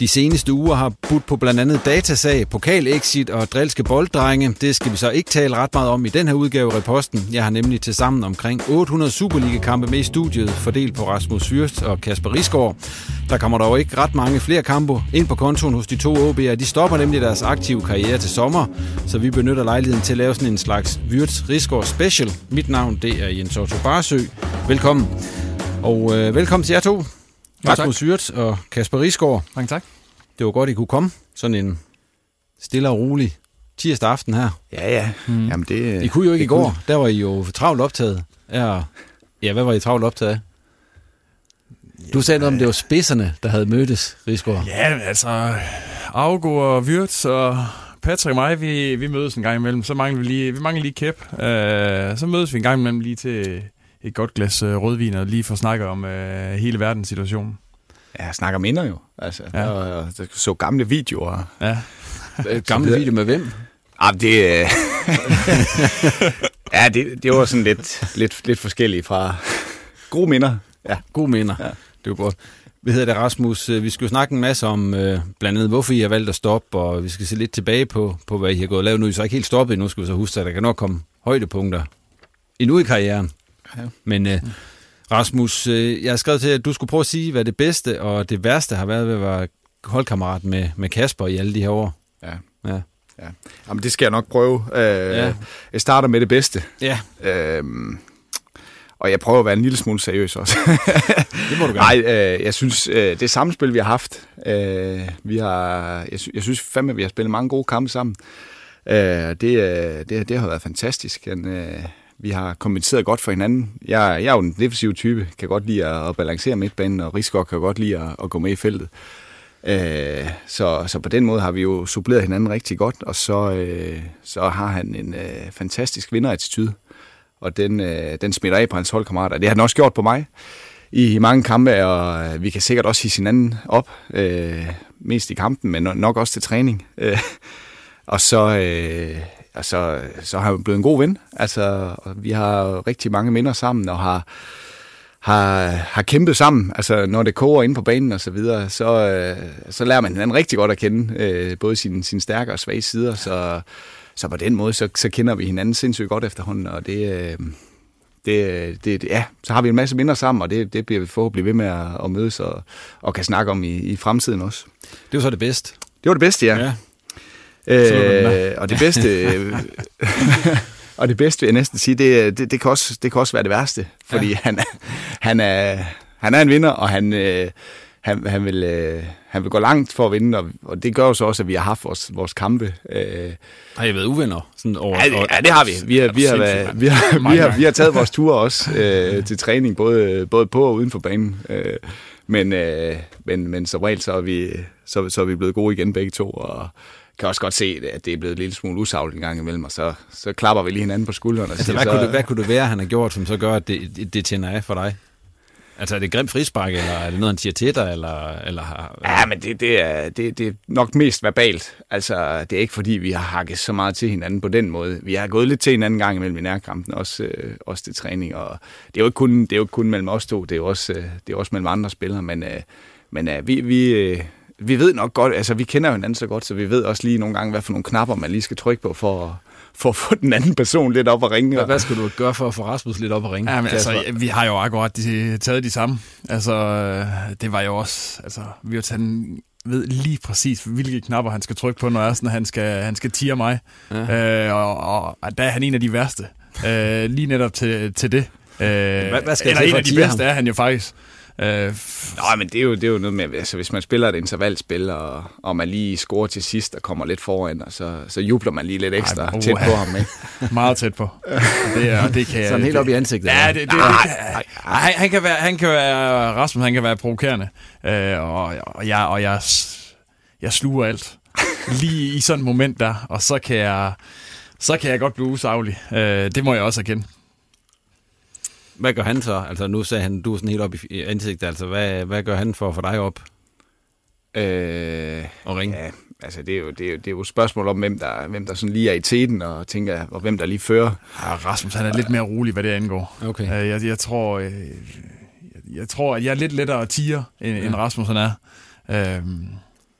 De seneste uger har budt på blandt andet datasag, pokalexit og drilske bolddrenge. Det skal vi så ikke tale ret meget om i den her udgave af Reposten. Jeg har nemlig til sammen omkring 800 Superliga-kampe med i studiet, fordelt på Rasmus Fyrst og Kasper Risgaard. Der kommer dog ikke ret mange flere kampe ind på kontoen hos de to OB'er. De stopper nemlig deres aktive karriere til sommer, så vi benytter lejligheden til at lave sådan en slags Wirtz Risgaard Special. Mit navn det er Jens Otto Barsø. Velkommen. Og øh, velkommen til jer to. Rasmus Syrt og Kasper Risgaard. Mange tak. Det var godt, I kunne komme. Sådan en stille og rolig tirsdag aften her. Ja, ja. Mm. Jamen, det, I kunne jo ikke i går. Der var I jo travlt optaget. Ja, ja hvad var I travlt optaget af? Du sagde noget om, det var spidserne, der havde mødtes, Rigsgaard. Ja, altså, Augo og Wirtz og Patrick og mig, vi, vi mødes en gang imellem. Så mangler vi lige, vi mangler lige kæp. Uh, så mødes vi en gang imellem lige til et godt glas uh, rødvin og lige for at snakke om uh, hele verdens situation. Ja, snakker minder jo. Altså, ja. der, var, der så gamle videoer. Ja. Gamle video med hvem? Ah, det, øh, ja, det, det var sådan lidt, lidt, lidt forskelligt fra gode minder. Ja. Gode minder. Ja. Det var godt. Hvad hedder det, Rasmus? Vi skal jo snakke en masse om øh, blandt andet, hvorfor I har valgt at stoppe, og vi skal se lidt tilbage på, på hvad I har gået og lavet. Nu er I så ikke helt stoppet, nu skal vi så huske, at der kan nok komme højdepunkter endnu i karrieren. Ja. Men øh, Rasmus, øh, jeg har skrevet til, at du skulle prøve at sige, hvad det bedste og det værste har været ved at være holdkammerat med, med Kasper i alle de her år. Ja. ja. ja. Jamen, det skal jeg nok prøve. Øh, ja. Jeg starter med det bedste. Ja. Øhm, og jeg prøver at være en lille smule seriøs også. det må du gerne. Nej, øh, jeg synes, øh, det samspil, vi har haft, øh, vi har, jeg, sy- jeg synes fandme, at vi har spillet mange gode kampe sammen. Øh, det, øh, det, det har været fantastisk. En, øh, vi har kompenseret godt for hinanden. Jeg, jeg er jo en defensiv type, kan godt lide at, at balancere midtbanen, og Rigsgaard kan godt lide at, at gå med i feltet. Øh, så, så på den måde har vi jo suppleret hinanden rigtig godt, og så, øh, så har han en øh, fantastisk vinderattitude, og den, øh, den smitter af på hans holdkammerater. Det har den også gjort på mig i, i mange kampe, og øh, vi kan sikkert også hisse hinanden op, øh, mest i kampen, men nok også til træning. Øh, og så, øh, altså, så har vi blevet en god ven. Altså, vi har rigtig mange minder sammen, og har, har, har kæmpet sammen. Altså, når det koger ind på banen og så videre, så, øh, så lærer man hinanden rigtig godt at kende, øh, både sine, sine stærke og svage sider. Så, så på den måde, så, så kender vi hinanden sindssygt godt efterhånden, og det... Øh, det, det, ja, så har vi en masse minder sammen, og det, det bliver vi forhåbentlig ved med at, at mødes og, og kan snakke om i, i fremtiden også. Det var så det bedste. Det var det bedste, ja. ja. Øh, og det bedste... og det bedste vil jeg næsten sige, det, det, det, kan, også, det kan også være det værste, fordi ja. han, han, er, han er en vinder, og han, øh, han, han, vil, øh, han vil gå langt for at vinde, og, og det gør jo så også, at vi har haft vores, vores kampe. Øh, har I været uvenner? Sådan over, ja, det, ja, det har vi. Vi har, vi har, været, vi har, vi har, vi har taget vores ture også øh, til træning, både, både på og uden for banen. Øh, men, øh, men, men som regel, så er, vi, så, så er vi blevet gode igen begge to, og kan også godt se, at det er blevet en lille smule usagligt en gang imellem, og så, så klapper vi lige hinanden på skuldrene. Og Altså, siger hvad, så, kunne det, hvad kunne det være, han har gjort, som så gør, at det, det, det tænder af for dig? Altså, er det grimt frispark, eller er det noget, han siger til dig, eller... eller har, Ja, men det, det, er, det, det er nok mest verbalt. Altså, det er ikke fordi, vi har hakket så meget til hinanden på den måde. Vi har gået lidt til hinanden gang imellem i nærkampen, også, øh, også til træning. Og det er jo ikke kun, det er jo ikke kun mellem os to, det er jo også, øh, det er også mellem andre spillere. Men, øh, men øh, vi, vi, øh, vi ved nok godt, altså vi kender jo hinanden så godt, så vi ved også lige nogle gange, hvad for nogle knapper man lige skal trykke på for, at- for at få den anden person lidt op og ringe. hvad, hvad skal du gøre for at få Rasmus lidt op og ringe? Ja, men altså, Kasper? vi har jo akkurat de, taget de samme. Altså, øh, det var jo også... Altså, vi har taget ved lige præcis, hvilke knapper han skal trykke på, når sådan, han skal, han skal tire mig. Ja. Øh, og, og, og der er han en af de værste. Øh, lige netop til, til det. Øh, hvad skal eller en af at de bedste ham? er han jo faktisk. Øh, Nå, men det er jo, det er jo noget med, altså hvis man spiller et intervalspil, og, og man lige scorer til sidst og kommer lidt foran, og så, så jubler man lige lidt ekstra Ej, tæt på ham, ikke? meget tæt på. Det, er, det kan jeg, Sådan helt det, op i ansigtet? Ja, det, det, det, det han, han, kan være, han kan være, Rasmus, han kan være provokerende. Øh, og, og, jeg, og jeg, jeg sluger alt. Lige i sådan et moment der, og så kan jeg, så kan jeg godt blive usaglig. Øh, det må jeg også erkende. Hvad gør han så? Altså, nu sagde han, du er sådan helt op i ansigtet. Altså, hvad, hvad gør han for at få dig op Øh, og ringe? ja, altså det er, jo, det, er jo, det er jo et spørgsmål om, hvem der, hvem der sådan lige er i teten, og tænker, og hvem der lige fører. Ja, Rasmus, han er lidt mere rolig, hvad det angår. Okay. Øh, jeg, jeg, tror, øh, jeg, jeg tror, at jeg er lidt lettere at tire, end, ja. end Rasmus han er. Øh,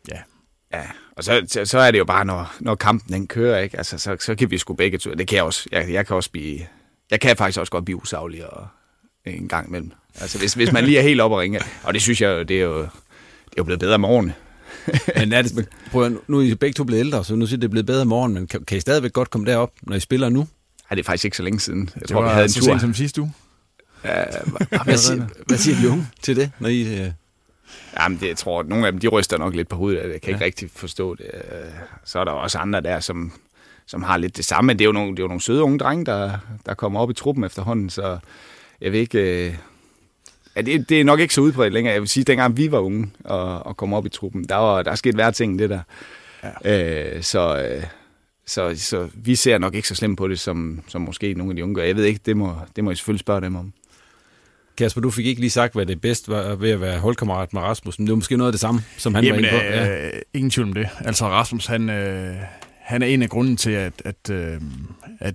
ja, Ja, og så, så, så er det jo bare, når, når kampen den kører, ikke? Altså, så, så kan vi sgu begge to. Det kan jeg også. Jeg, jeg kan også blive... Jeg kan faktisk også godt blive usaglig og, en gang imellem. Altså, hvis, hvis man lige er helt op og ringe. Og det synes jeg jo, det er jo, det er jo blevet bedre om morgenen. Men er det, prøv, at- nu er I begge to blevet ældre, så nu siger det er blevet bedre om morgenen, men kan, kan I stadigvæk godt komme derop, når I spiller nu? Ej, det er faktisk ikke så længe siden. Jeg det tror, var vi havde en tur. sent som sidste uge. Hvad siger, hvad siger de unge til det, når I... Øh, Jamen, det, jeg tror, at nogle af dem, de ryster nok lidt på hovedet. af det. Jeg kan Ja. ikke rigtig forstå det. Øh, Så er der også andre der, som, som har lidt det samme. Men det er jo nogle, det er jo nogle søde unge drenge, der, der kommer op i truppen efterhånden. Så jeg ved ikke... øh, Ja, det, det er nok ikke så udbredt længere. Jeg vil sige, at dengang vi var unge og, og kom op i truppen, der, var, der er sket værre ting end det der. Ja. Øh, så, øh, så, så vi ser nok ikke så slemt på det, som, som måske nogle af de unge gør. Jeg ved ikke, det må, det må I selvfølgelig spørge dem om. Kasper, du fik ikke lige sagt, hvad det bedste var ved at være holdkammerat med Rasmus, men det var måske noget af det samme, som han Jamen, var inde på. Ja. øh, ingen tvivl om det. Altså Rasmus, han, øh, han er en af grunden til, at, at, øh, at,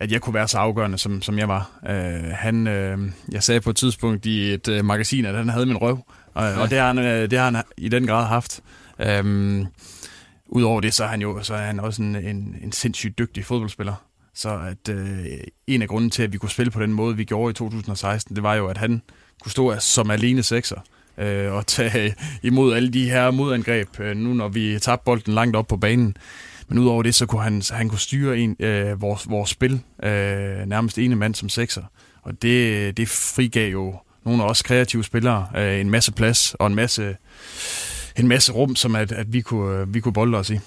at jeg kunne være så afgørende, som, som jeg var. Øh, han, øh, jeg sagde på et tidspunkt i et øh, magasin, at han havde min røv, og, ja. og det, har han, øh, det har han i den grad haft. Øh, Udover det, så er han jo så er han også en, en, en sindssygt dygtig fodboldspiller. Så at øh, en af grunden til, at vi kunne spille på den måde, vi gjorde i 2016, det var jo, at han kunne stå som alene sekser øh, og tage imod alle de her modangreb, øh, nu når vi tabte bolden langt op på banen. Men udover det, så kunne han, han kunne styre en, øh, vores, vores spil øh, nærmest ene mand som sekser. Og det, det frigav jo nogle af os kreative spillere øh, en masse plads og en masse, en masse rum, som at, at vi, kunne, øh, vi kunne bolde os i.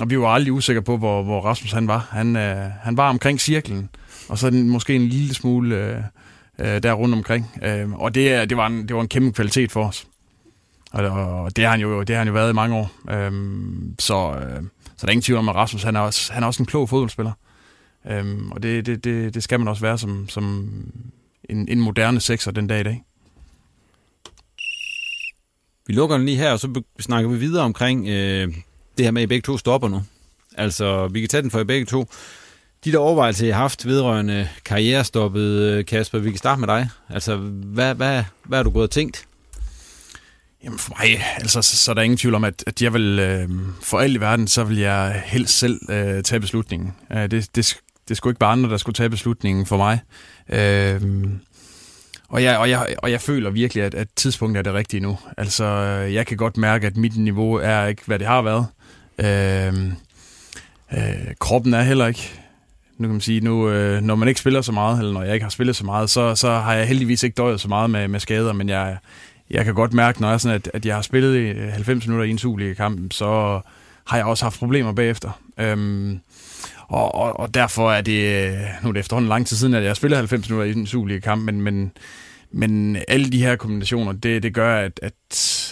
Og vi var aldrig usikre på, hvor, hvor Rasmus han var. Han, øh, han var omkring cirklen, og så den, måske en lille smule øh, øh, der rundt omkring. Øh, og det, er- det, var en, det var en kæmpe kvalitet for os. Og, og det, har han jo, det har han jo været i mange år. Øh, så, øh, så der er ingen tvivl om, at Rasmus han er også, han er også en klog fodboldspiller. Øh, og det, det, det, det skal man også være som, som en, en moderne sekser den dag i dag. Vi lukker den lige her, og så snakker vi videre omkring øh, det her med, at I begge to stopper nu. Altså, vi kan tage den for I begge to. De der overvejelser, I har haft vedrørende karrierestoppet, øh, Kasper, vi kan starte med dig. Altså, hvad, hvad, hvad har du gået og tænkt? Jamen for mig, altså, så, så er der ingen tvivl om, at, at jeg vil, øh, for alt i verden, så vil jeg helst selv øh, tage beslutningen. Øh, det, det, det skulle ikke bare andre, der skulle tage beslutningen for mig. Øh, og, jeg, og, jeg, og jeg føler virkelig, at, at tidspunktet er det rigtige nu. Altså, øh, jeg kan godt mærke, at mit niveau er ikke, hvad det har været. Øh, øh, kroppen er heller ikke nu kan man sige, nu, øh, når man ikke spiller så meget, eller når jeg ikke har spillet så meget, så, så har jeg heldigvis ikke døjet så meget med, med skader, men jeg, jeg kan godt mærke, når jeg, sådan, at, at jeg har spillet i øh, 90 minutter i en Superliga-kamp, så har jeg også haft problemer bagefter. Øhm, og, og, og derfor er det, øh, nu er det efterhånden lang tid siden, at jeg har spillet 90 minutter i en Superliga-kamp, men, men, men alle de her kombinationer, det, det gør, at, at,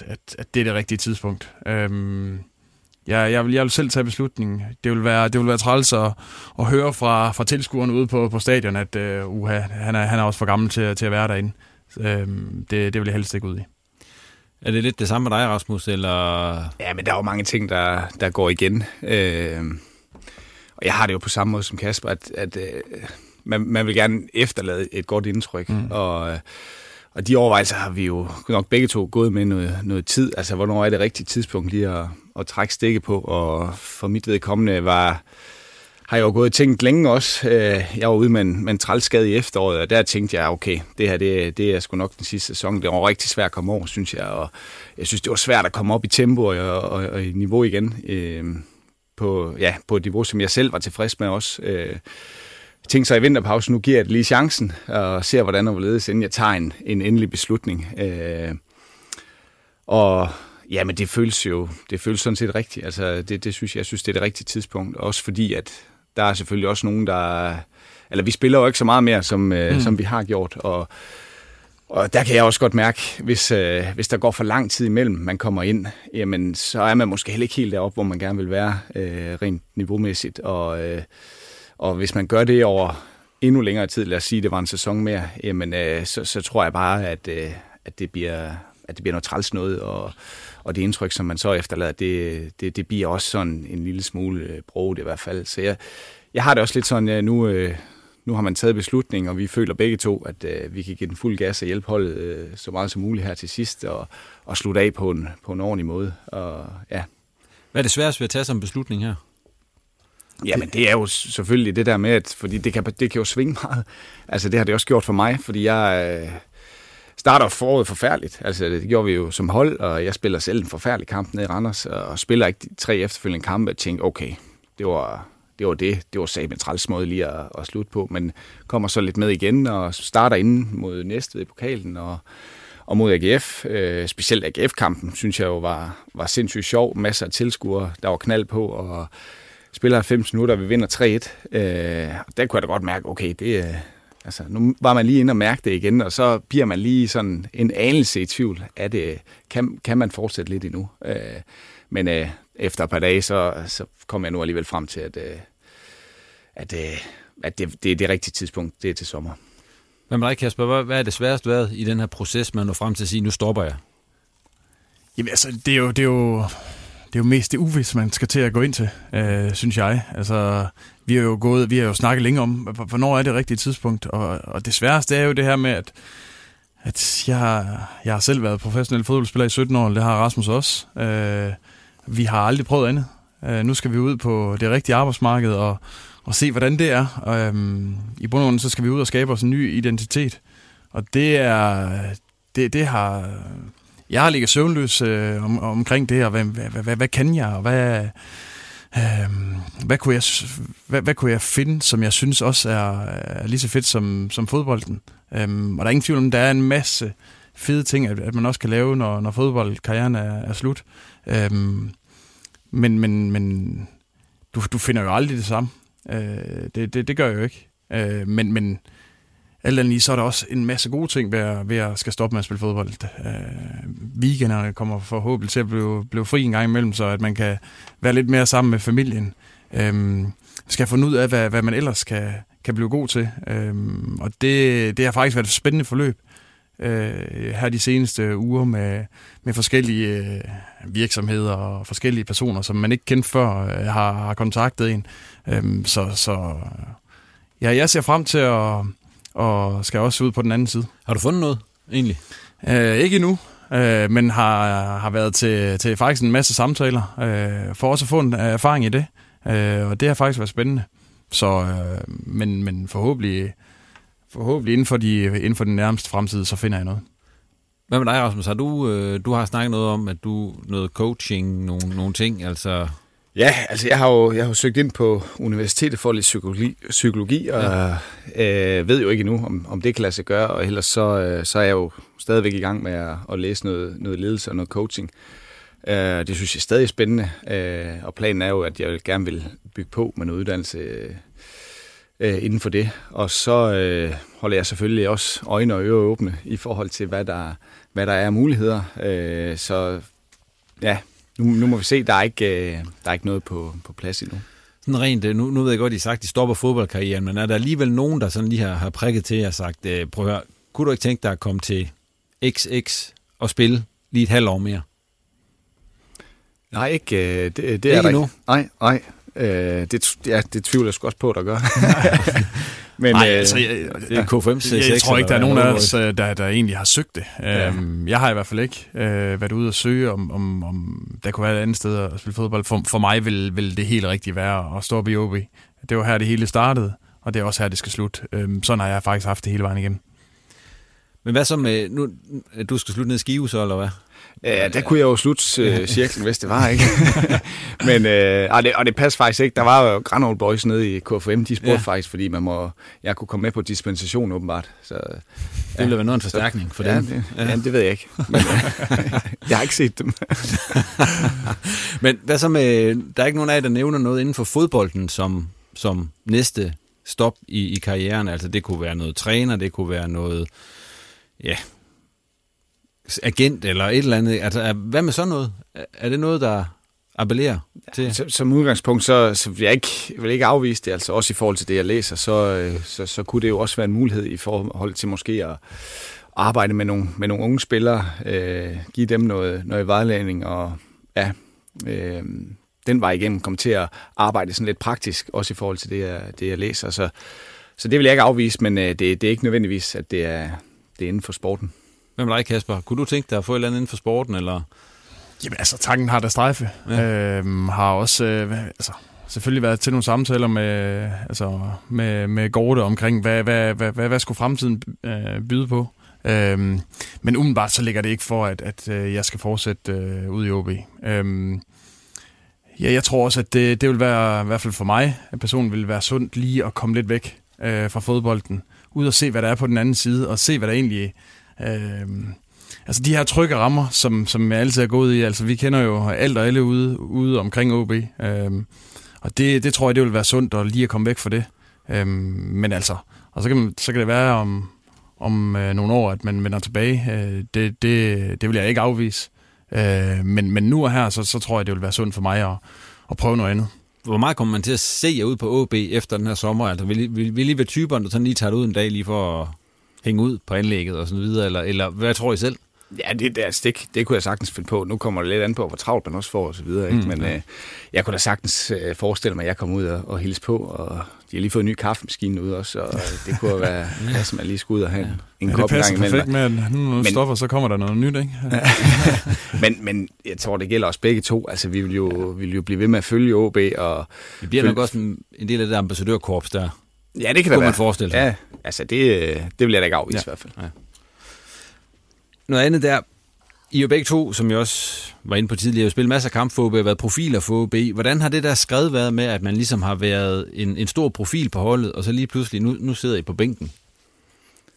at, at det er det rigtige tidspunkt. Øhm, jeg, jeg, vil, jeg vil selv tage beslutningen. Det vil være, det vil være træls at, at høre fra, fra tilskuerne ude på, på stadion, at uh, uha, han, er, han er også for gammel til, til at være derinde. Uh, det, det vil jeg helst ikke ud i. Er det lidt det samme med dig, Rasmus? Eller? Ja, men der er jo mange ting, der, der går igen. Øh, og jeg har det jo på samme måde som Kasper, at, at øh, man, man vil gerne efterlade et godt indtryk. Mm. Og, og de overvejelser har vi jo nok begge to gået med noget, noget tid. Altså, hvornår er det rigtige tidspunkt lige at, at trække stikke på? Og for mit vedkommende var har jeg jo gået og tænkt længe også. Øh, jeg var ude med en, med en trælskade i efteråret, og der tænkte jeg, okay, det her det, det er sgu nok den sidste sæson. Det var rigtig svært at komme over, synes jeg. Og jeg synes, det var svært at komme op i tempo og, og, og i niveau igen. Øh, på, ja, på et niveau, som jeg selv var tilfreds med også. Øh, tænkte så i vinterpausen, nu giver jeg det lige chancen, og ser, hvordan og hvorledes, inden jeg tager en, en endelig beslutning. Øh, og ja, men det føles jo, det føles sådan set rigtigt. Altså, det, det synes jeg, jeg synes, det er det rigtige tidspunkt. Også fordi, at der er selvfølgelig også nogen, der... Eller vi spiller jo ikke så meget mere, som, øh, mm. som vi har gjort, og, og der kan jeg også godt mærke, hvis, øh, hvis der går for lang tid imellem, man kommer ind, jamen, så er man måske heller ikke helt deroppe, hvor man gerne vil være øh, rent niveaumæssigt. Og, øh, og hvis man gør det over endnu længere tid, lad os sige, det var en sæson mere, jamen, øh, så, så tror jeg bare, at, øh, at, det bliver, at det bliver noget træls noget, og, og det indtryk, som man så efterlader, det, det, det bliver også sådan en lille smule øh, broget i hvert fald. Så jeg, jeg har det også lidt sådan, at nu, øh, nu har man taget beslutning, og vi føler begge to, at øh, vi kan give den fuld gas og hjælpe holdet øh, så meget som muligt her til sidst, og, og slutte af på en, på en ordentlig måde. Og, ja. Hvad er det sværeste ved at tage en beslutning her? Jamen, det er jo selvfølgelig det der med, at fordi det kan, det kan jo svinge meget. Altså, det har det også gjort for mig, fordi jeg... Øh, starter foråret forfærdeligt. Altså, det gjorde vi jo som hold, og jeg spiller selv en forfærdelig kamp nede i Randers, og spiller ikke de tre efterfølgende kampe, og tænkte, okay, det var, det var det. Det var sabent træls måde lige at, at slutte på, men kommer så lidt med igen, og starter inden mod næste i pokalen, og, og mod AGF. Øh, specielt AGF-kampen, synes jeg jo var, var sindssygt sjov. Masser af tilskuere, der var knald på, og spiller 90 minutter, vi vinder 3-1. Øh, der kunne jeg da godt mærke, okay, det, øh, Altså, nu var man lige inde og mærke det igen, og så bliver man lige sådan en anelse i tvivl. Er det, kan, kan man fortsætte lidt endnu? Øh, men øh, efter et par dage, så, så kom jeg nu alligevel frem til, at, øh, at, øh, at det, det er det rigtige tidspunkt. Det er til sommer. Men dig, Kasper, hvad, hvad er det sværeste været i den her proces, man når frem til at sige, nu stopper jeg? Jamen altså, det er jo, det er jo det er jo mest det uvis, man skal til at gå ind til, øh, synes jeg. Altså, vi har jo gået, vi har jo snakket længe om, hvornår er det rigtige tidspunkt, og, og det sværeste er jo det her med, at, at jeg, har, jeg har selv været professionel fodboldspiller i 17 år, det har Rasmus også. Øh, vi har aldrig prøvet andet. Øh, nu skal vi ud på det rigtige arbejdsmarked og, og se, hvordan det er. Og, øhm, I bund og grund, så skal vi ud og skabe os en ny identitet. Og det er, det, det har jeg har ligget søvnløs øh, om, omkring det, og hvad, hvad, hvad, hvad kan jeg, og hvad, øh, hvad, kunne jeg, hvad, hvad kunne jeg finde, som jeg synes også er, er lige så fedt som, som fodbolden. Øh, og der er ingen tvivl om, der er en masse fede ting, at, at man også kan lave, når, når fodboldkarrieren er, er slut. Øh, men, men, men du, du finder jo aldrig det samme. Øh, det, det, det gør jeg jo ikke. Øh, men, men alt andet lige, så er der også en masse gode ting ved at, ved at skal stoppe med at spille fodbold. Øh, weekenderne kommer forhåbentlig til at blive, blive fri en gang imellem, så at man kan være lidt mere sammen med familien. Øh, skal finde ud af, hvad, hvad man ellers kan, kan blive god til. Øh, og det, det har faktisk været et spændende forløb øh, her de seneste uger med, med forskellige øh, virksomheder og forskellige personer, som man ikke kendte før, øh, har, har kontaktet en. Øh, så, så ja, jeg ser frem til at og skal også ud på den anden side. Har du fundet noget, egentlig? Øh, ikke endnu, øh, men har, har været til, til faktisk en masse samtaler, øh, for også at få en erfaring i det, øh, og det har faktisk været spændende. Så, øh, men, men forhåbentlig, forhåbentlig inden for, de, inden for den nærmeste fremtid, så finder jeg noget. Hvad med dig, Rasmus? Har du, øh, du har snakket noget om, at du noget coaching, nogle, nogle ting, altså Ja, altså jeg har jo jeg har jo søgt ind på universitetet for lidt psykologi, psykologi og ja. øh, ved jo ikke endnu, om, om det kan lade sig gøre, og ellers så, øh, så er jeg jo stadigvæk i gang med at, at læse noget, noget ledelse og noget coaching. Øh, det synes jeg er stadig spændende, øh, og planen er jo, at jeg gerne vil bygge på med noget uddannelse øh, inden for det. Og så øh, holder jeg selvfølgelig også øjne og ører åbne i forhold til, hvad der, hvad der er muligheder. Øh, så ja, nu, nu må vi se, der er ikke, øh, der er ikke noget på, på plads endnu. Sådan rent, øh, nu, nu ved jeg godt, I sagt, at I stopper fodboldkarrieren, men er der alligevel nogen, der sådan lige har, har prikket til jer og sagt, øh, prøv at høre, kunne du ikke tænke dig at komme til XX og spille lige et halvt år mere? Nej, ikke, det, det Ikke er der endnu? ikke. Nej, nej. Øh, det, ja, det tvivler jeg sgu også på, der gør. Men, Nej, øh, altså, jeg, Det er KFM C6. jeg, tror ikke, der er nogen af os, øh, der, der egentlig har søgt det. Ja. Øhm, jeg har i hvert fald ikke øh, været ude og søge, om, om, om der kunne være et andet sted at spille fodbold. For, for mig vil, vil det helt rigtige være at stå op i OB. Det var her, det hele startede, og det er også her, det skal slutte. Øhm, sådan har jeg faktisk haft det hele vejen igennem. Men hvad så med, nu, du skal slutte ned i Skive så, eller hvad? Ja, der kunne jeg jo slutte øh, cirklen, hvis det var, ikke? Men, øh, og, det, og det passer faktisk ikke. Der var jo Grand Old Boys nede i KFM, de spurgte Ja. ja. faktisk, fordi man må, jeg kunne komme med på dispensation åbenbart. Så, Det ville være noget en forstærkning for ja, dem. det, ja. det ved jeg ikke. Men, øh, jeg har ikke set dem. Men hvad så med, der er ikke nogen af jer, der nævner noget inden for fodbolden som, som næste stop i, i karrieren? Altså det kunne være noget træner, det kunne være noget, ja, agent eller et eller andet. Altså hvad med sådan noget? Er- det noget, der appellerer til? Som, som udgangspunkt, så, så vil jeg ikke, jeg vil ikke afvise det, altså også i forhold til det, jeg læser, så, øh, så, så kunne det jo også være en mulighed i forhold til måske at arbejde med nogle, med nogle unge spillere, øh, give dem noget, noget vejledning, og ja, øh, den vej igennem komme til at arbejde sådan lidt praktisk, også i forhold til det, jeg, det, jeg læser. Så, så det vil jeg ikke afvise, men øh, det, det er ikke nødvendigvis, at det er, det er inden for sporten. Hvad med dig, Kasper? Kunne du tænke dig at få et eller andet inden for sporten? Eller? Jamen altså, tanken har der strejfe. Ja. Øhm, har også øh, altså, selvfølgelig været til nogle samtaler med, altså, med, med Gorte omkring, hvad, hvad, hvad, hvad, hvad skulle fremtiden øh, byde på. Øhm, men umiddelbart så ligger det ikke for, at, at øh, jeg skal fortsætte øh, ud i OB. Øhm, ja, jeg tror også, at det, det vil være, i hvert fald for mig, at personen vil være sundt lige at komme lidt væk øh, fra fodbolden. Ud og se, hvad der er på den anden side, og se, hvad der egentlig... Øh, Altså de her trygge rammer, som, som jeg altid er gået i, altså vi kender jo alt og alle ude, ude omkring OB, øh, og det, det tror jeg, det vil være sundt at lige at komme væk fra det. Øh, men altså, og så kan, man, så kan det være om, om øh, nogle år, at man vender tilbage. Øh, det, det, det vil jeg ikke afvise. Øh, men, men nu og her, så, så tror jeg, det vil være sundt for mig at, at prøve noget andet. Hvor meget kommer man til at se jer ud på OB efter den her sommer? Altså, vil, vil, vil I være typerne, der sådan lige tager det ud en dag lige for at hænge ud på anlægget og sådan videre? Eller, eller hvad tror I selv? Ja, det, det, altså, det, det kunne jeg sagtens finde på. Nu kommer det lidt an på, hvor travlt man også får og så videre. Ikke? Mm, Men ja. øh, jeg kunne da sagtens øh, forestille mig, at jeg kommer ud og, og hilse på, og de har lige fået en ny kaffemaskine ude også, og det kunne være, at man lige skulle ud og have en, en Ja, kop det passer gang perfekt med, at nu Men- stopper, så kommer der noget nyt, ikke? men, men jeg tror, det gælder os begge to. Altså, vi vil jo, vi vil jo blive ved med at følge OB, og Det bliver Føl- nok også en, en del af det ambassadørkorps der. Ja, det kan da man være. forestille sig. Ja, altså, det, øh, det vil jeg da ikke afvise Ja. i hvert fald. Noget andet der. I jo begge to, som jeg også var inde på tidligere, har spillet masser af kamp for OB, været profiler for OB. Hvordan har det der skrevet været med, at man ligesom har været en, en stor profil på holdet, og så lige pludselig, nu, nu sidder I på bænken?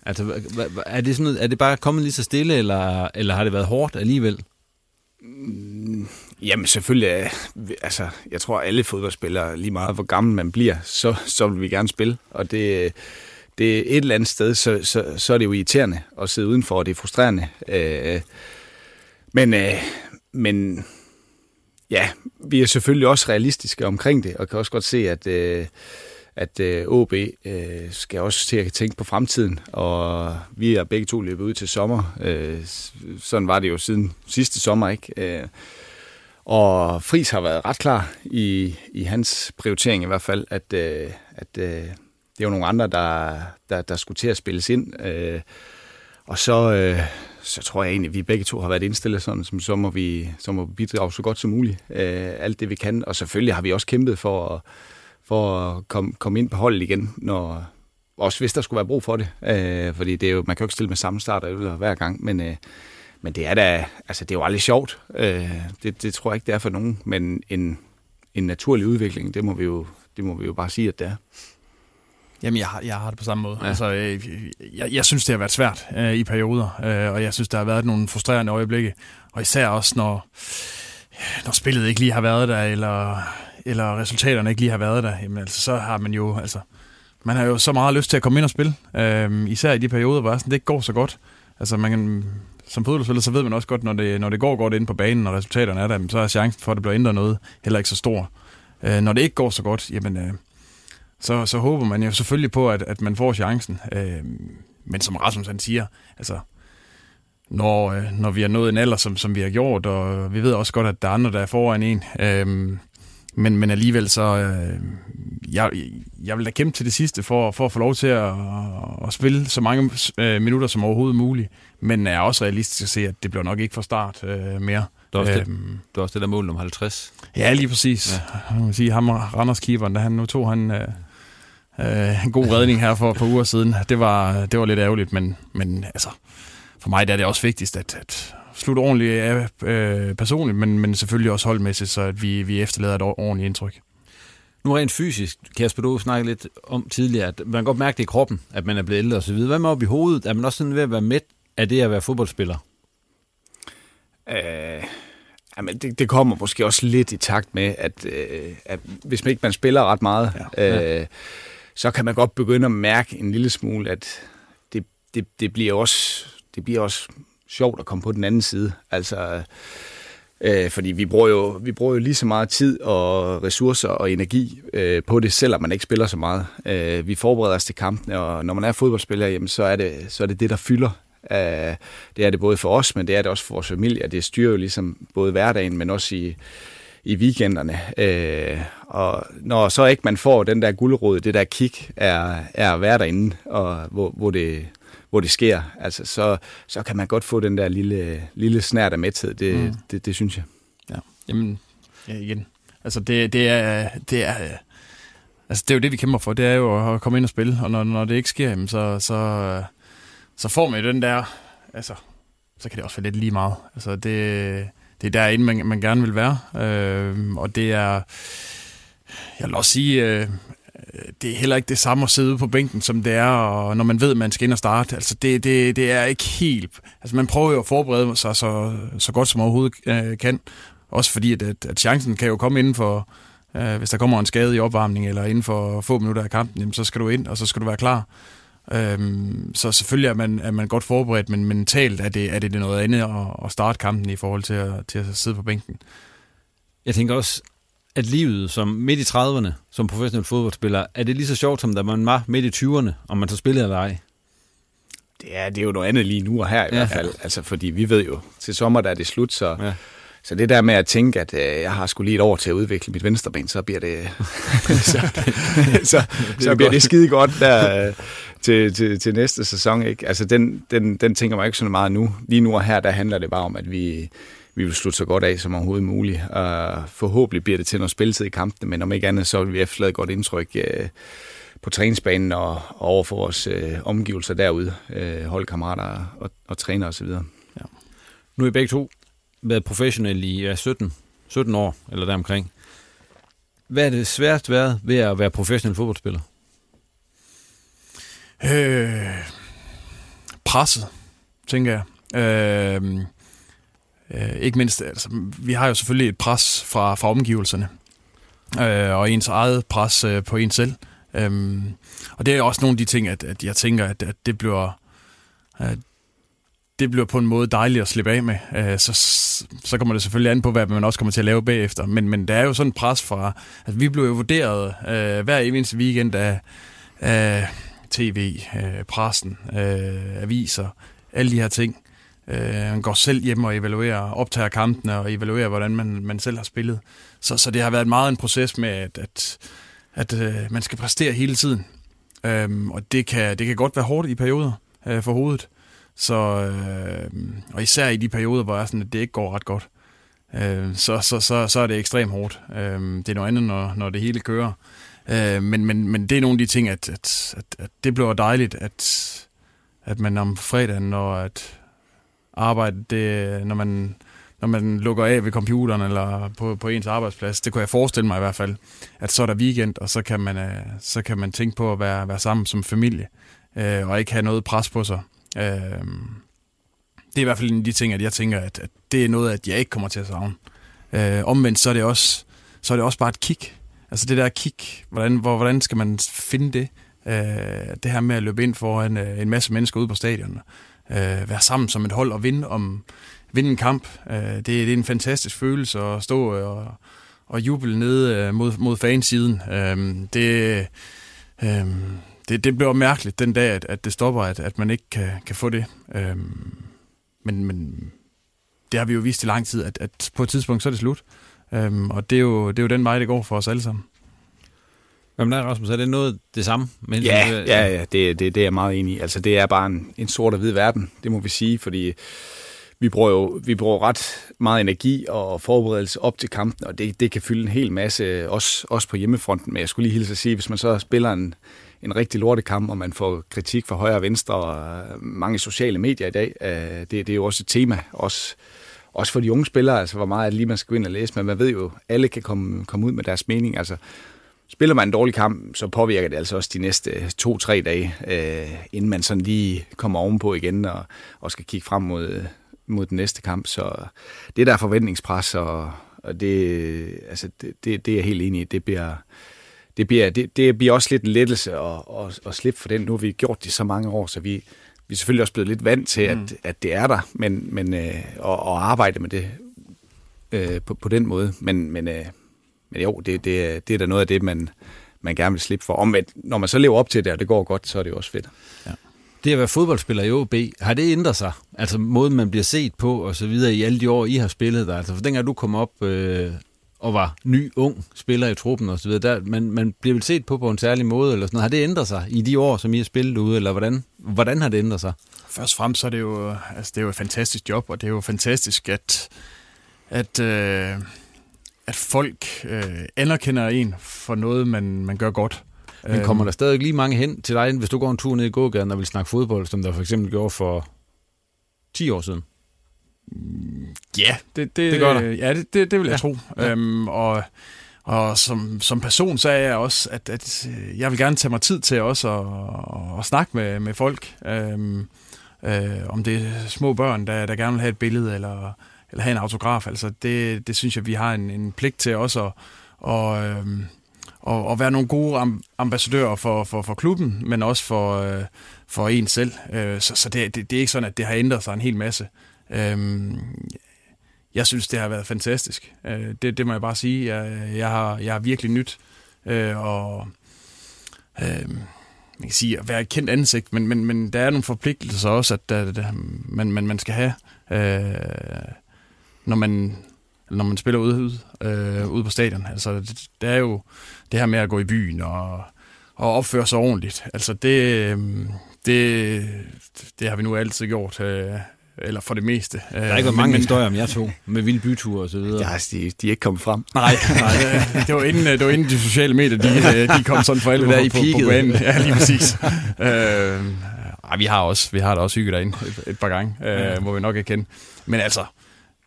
Altså, er det, sådan noget, er det bare kommet lige så stille, eller, eller har det været hårdt alligevel? Jamen selvfølgelig, altså jeg tror alle fodboldspillere, lige meget hvor gammel man bliver, så, så vil vi gerne spille. Og det, det er et eller andet sted, så, så, så er det jo irriterende at sidde udenfor, og det er frustrerende. Øh, men, øh, men ja, vi er selvfølgelig også realistiske omkring det, og kan også godt se, at, øh, at øh, OB øh, skal også til at tænke på fremtiden, og vi er begge to løbet ud til sommer. Øh, sådan var det jo siden sidste sommer, ikke? Øh, og Fris har været ret klar i, i hans prioritering i hvert fald, at, øh, at øh, det er jo nogle andre, der, der, der skulle til at spilles ind. Øh, og så, øh, så tror jeg egentlig, at vi begge to har været indstillet sådan, som så må vi, så må vi bidrage så godt som muligt. Øh, alt det vi kan. Og selvfølgelig har vi også kæmpet for at, for at komme, komme ind på holdet igen, når, også hvis der skulle være brug for det. Øh, fordi det er jo, man kan jo ikke stille med samme starter hver gang, men, øh, men det er da, altså det er jo aldrig sjovt. Øh, det, det tror jeg ikke, det er for nogen, men en, en naturlig udvikling, det må vi jo, det må vi jo bare sige, at det er. Jamen, jeg har, jeg har det på samme måde. Ja. Altså, øh, jeg, jeg synes, det har været svært øh, i perioder, øh, og jeg synes, der har været nogle frustrerende øjeblikke. Og især også, når, når spillet ikke lige har været der, eller, eller resultaterne ikke lige har været der, jamen, altså, så har man jo... Altså, man har jo så meget lyst til at komme ind og spille. Øh, især i de perioder, hvor sådan, det ikke går så godt. Altså, man kan, som fodboldspiller, så ved man også godt, når det, når det går godt ind på banen, og resultaterne er der, så er chancen for, at det bliver ændret noget heller ikke så stor. Øh, når det ikke går så godt, jamen, øh, så, så håber man jo selvfølgelig på, at, at man får chancen. Øh, men som Rasmus han siger, altså, når, øh, når vi har nået en alder, som, som vi har gjort, og vi ved også godt, at der er andre, der er foran en, øh, men, men alligevel så, øh, jeg, jeg vil da kæmpe til det sidste for, for at få lov til at, at spille så mange øh, minutter som overhovedet muligt, men er også realistisk at se, at det bliver nok ikke for start øh, mere. Det er, også det, øhm, det er også det der mål om 50. Ja, lige præcis. Ja. Man kan sige, ham Randers keeperen, da han nu tog han øh, øh, en god redning her for et par uger siden. Det var, det var lidt ærgerligt, men, men altså, for mig der er det også vigtigst, at, at slutte ordentligt af øh, personligt, men, men selvfølgelig også holdmæssigt, så at vi, vi efterlader et ordentligt indtryk. Nu rent fysisk, Kasper, du snakkede lidt om tidligere, at man kan godt mærke det i kroppen, at man er blevet ældre osv. Hvad med op i hovedet? Er man også sådan ved at være med af det at være fodboldspiller? Øh, jamen det, det kommer måske også lidt i takt med, at, øh, at hvis man ikke man spiller ret meget, ja. øh, så kan man godt begynde at mærke en lille smule, at det, det, det bliver også det bliver også sjovt at komme på den anden side. Altså, øh, fordi vi bruger, jo, vi bruger jo lige så meget tid og ressourcer og energi øh, på det, selvom man ikke spiller så meget. Øh, vi forbereder os til kampene, og når man er fodboldspiller, jamen, så, er det, så er det det, der fylder. Øh, det er det både for os, men det er det også for vores familie. Det styrer jo ligesom både hverdagen, men også i, i weekenderne. Øh, og når så ikke man får den der guldrod, det der kick, er, er at være derinde, og hvor, hvor, det, hvor det sker, altså, så, så kan man godt få den der lille, lille snært af mæthed. Det, mm. det, det, det synes jeg. Ja, jamen, ja, igen. Altså, det, det er... Det er Altså, det er jo det, vi kæmper for. Det er jo at komme ind og spille. Og når, når det ikke sker, jamen, så, så, så får man jo den der... Altså, så kan det også være lidt lige meget. Altså, det, det er derinde, man, man gerne vil være. Øh, og det er... Jeg vil også sige, øh, Øh, det er heller ikke det samme at sidde på bænken, som det er, og når man ved, at man skal ind og starte. Altså, det, det, det er ikke helt... Altså, man prøver jo at forberede sig så, så godt som overhovedet øh, kan. Også fordi, at, at, at chancen kan jo komme inden for... Øh, hvis der kommer en skade i opvarmning, eller inden for få minutter af kampen, jamen, så skal du ind, og så skal du være klar. Øhm, så selvfølgelig er man, er man godt forberedt, men mentalt er det, er det noget andet at, at starte kampen i forhold til at, til at sidde på bænken. Jeg tænker også, at livet som midt i 30'erne, som professionel fodboldspiller, er det lige så sjovt, som da man var midt i 20'erne, om man så spillede eller ej? Det er, det er jo noget andet lige nu og her i ja. hvert fald. Altså, fordi vi ved jo, til sommer der er det slut, så, ja. så det der med at tænke, at øh, jeg har skulle lige et år til at udvikle mit venstreben, så bliver det, så, så, så bliver det skide godt der, øh, til, til, til næste sæson. Ikke? Altså, den, den, den tænker man ikke så meget nu. Lige nu og her, der handler det bare om, at vi, vi vil slutte så godt af som overhovedet muligt. Og forhåbentlig bliver det til noget spilletid i kampene, men om ikke andet, så vil vi efterlade et godt indtryk øh, på træningsbanen og, og over for vores øh, omgivelser derude, øh, holdkammerater og, og træner osv. Ja. Nu er I begge to været professionelle i ja, 17, 17 år, eller deromkring. Hvad er det sværest været ved at være professionel fodboldspiller? Øh, presset, tænker jeg. Øh, øh, ikke mindst, altså, vi har jo selvfølgelig et pres fra, fra omgivelserne, øh, og ens eget pres øh, på en selv. Øhm, og det er også nogle af de ting, at, at jeg tænker, at, at det bliver... At det bliver på en måde dejligt at slippe af med. Øh, så, så kommer det selvfølgelig an på, hvad man også kommer til at lave bagefter. Men, men der er jo sådan et pres fra... Altså, vi blev jo vurderet øh, hver eneste weekend af, af tv, øh, pressen, øh, aviser, alle de her ting. Øh, man går selv hjem og evaluerer, optager kampene og evaluerer, hvordan man, man selv har spillet. Så, så det har været meget en proces med, at, at, at øh, man skal præstere hele tiden. Øh, og det kan, det kan godt være hårdt i perioder øh, for hovedet. Så, øh, og især i de perioder, hvor jeg sådan, at det ikke går ret godt. Øh, så, så, så, så er det ekstremt hårdt. Øh, det er noget andet, når, når det hele kører. Øh, men, men, men det er nogle af de ting, at, at, at, at det bliver dejligt, at, at man om fredagen, når at arbejde, det, når man når man lukker af ved computeren eller på, på ens arbejdsplads. Det kunne jeg forestille mig i hvert fald, at så er der weekend, og så kan man, øh, så kan man tænke på at være, være sammen som familie, øh, og ikke have noget pres på sig. Øh, det er i hvert fald en af de ting, at jeg tænker, at, at det er noget, at jeg ikke kommer til at savne. Øh, omvendt så er det også, så er det også bare et kick. Altså det der kick, hvordan, hvor, hvordan skal man finde det? Øh, det her med at løbe ind foran øh, en masse mennesker ude på stadion øh, være sammen som et hold og vinde, om, vinde en kamp. Øh, det, det er en fantastisk følelse at stå øh, og, og juble nede øh, mod, mod fansiden. Øh, det, øh, det, det bliver mærkeligt den dag, at, at det stopper, at, at man ikke kan, kan få det. Øh, men, men det har vi jo vist i lang tid, at, at på et tidspunkt så er det slut. Øhm, og det er, jo, det er jo den vej, det går for os alle sammen. Jamen der, Rasmus, er det noget det samme? Men ja, ja, ja, det, det, det er jeg meget enig i. Altså, det er bare en, en sort og hvid verden, det må vi sige, fordi vi bruger jo vi bruger ret meget energi og forberedelse op til kampen, og det, det kan fylde en hel masse, også, også på hjemmefronten. Men jeg skulle lige hilse at sige, hvis man så spiller en, en rigtig lortekamp, og man får kritik fra højre og venstre, og mange sociale medier i dag, det, det er jo også et tema, også også for de unge spillere, altså hvor meget er det lige, man skal gå ind og læse, men man ved jo, alle kan komme, komme ud med deres mening. Altså, spiller man en dårlig kamp, så påvirker det altså også de næste to-tre dage, øh, inden man sådan lige kommer ovenpå igen og, og skal kigge frem mod, mod den næste kamp. Så det der er forventningspres, og, og det, altså, det, det, det er jeg helt enig i, det bliver, det bliver, det, det bliver også lidt en lettelse at, at, at slippe for den. Nu har vi gjort det så mange år, så vi, vi er selvfølgelig også blevet lidt vant til, at, mm. at det er der, men, men øh, og, og arbejde med det øh, på, på den måde. Men, men, øh, men jo, det, det, det er da noget af det, man, man gerne vil slippe for. Om at, når man så lever op til det, og det går godt, så er det jo også fedt. Ja. Det at være fodboldspiller i OB, har det ændret sig? Altså måden, man bliver set på og så videre i alle de år, I har spillet der. Altså for dengang du kom op øh, og var ny, ung spiller i truppen og så videre, der, man, man bliver vel set på på en særlig måde eller sådan noget. Har det ændret sig i de år, som I har spillet ude, eller hvordan, hvordan har det ændret sig? Først og fremmest så er det jo, altså, det er jo et fantastisk job, og det er jo fantastisk, at, at, øh, at folk øh, anerkender en for noget, man, man gør godt. Men kommer der stadig lige mange hen til dig, hvis du går en tur ned i gågaden og vil snakke fodbold, som der for eksempel gjorde for 10 år siden? Ja, det, det, det gør der. Ja, det, det, det vil jeg ja. tro. Ja. Øhm, og og som, som person, så er jeg også, at, at jeg vil gerne tage mig tid til også at, at snakke med, med folk. Øhm, øh, om det er små børn, der, der gerne vil have et billede, eller, eller have en autograf. Altså det, det synes jeg, vi har en, en pligt til også at, og, øhm, og, og være nogle gode ambassadører for, for, for klubben, men også for, øh, for en selv. Øh, så så det, det, det er ikke sådan, at det har ændret sig en hel masse. Øh, jeg synes, det har været fantastisk. Øh, det, det må jeg bare sige. Jeg, jeg, har, jeg har virkelig nyt. Øh, og øh, man kan sige at være et kendt ansigt, men, men, men der er nogle forpligtelser også, at der, der, man, man, man skal have, øh, når man når man spiller ude, øh, ude på stadion. Altså, det, det er jo det her med at gå i byen og, og opføre sig ordentligt. Altså, det, øh, det, det har vi nu altid gjort. Øh, eller for det meste. Der er ikke mange men, historier om jer to, med vilde byture og så videre. Ja, de, de er ikke kommet frem. Nej, nej det, det, var inden, det var inden de sociale medier, de, de kom sådan for alvor på, på, på banen. Ja, lige præcis. øh, ej, vi har også, vi har da også hygget derinde et, et par gange, øh, ja. må vi nok erkende. Men altså,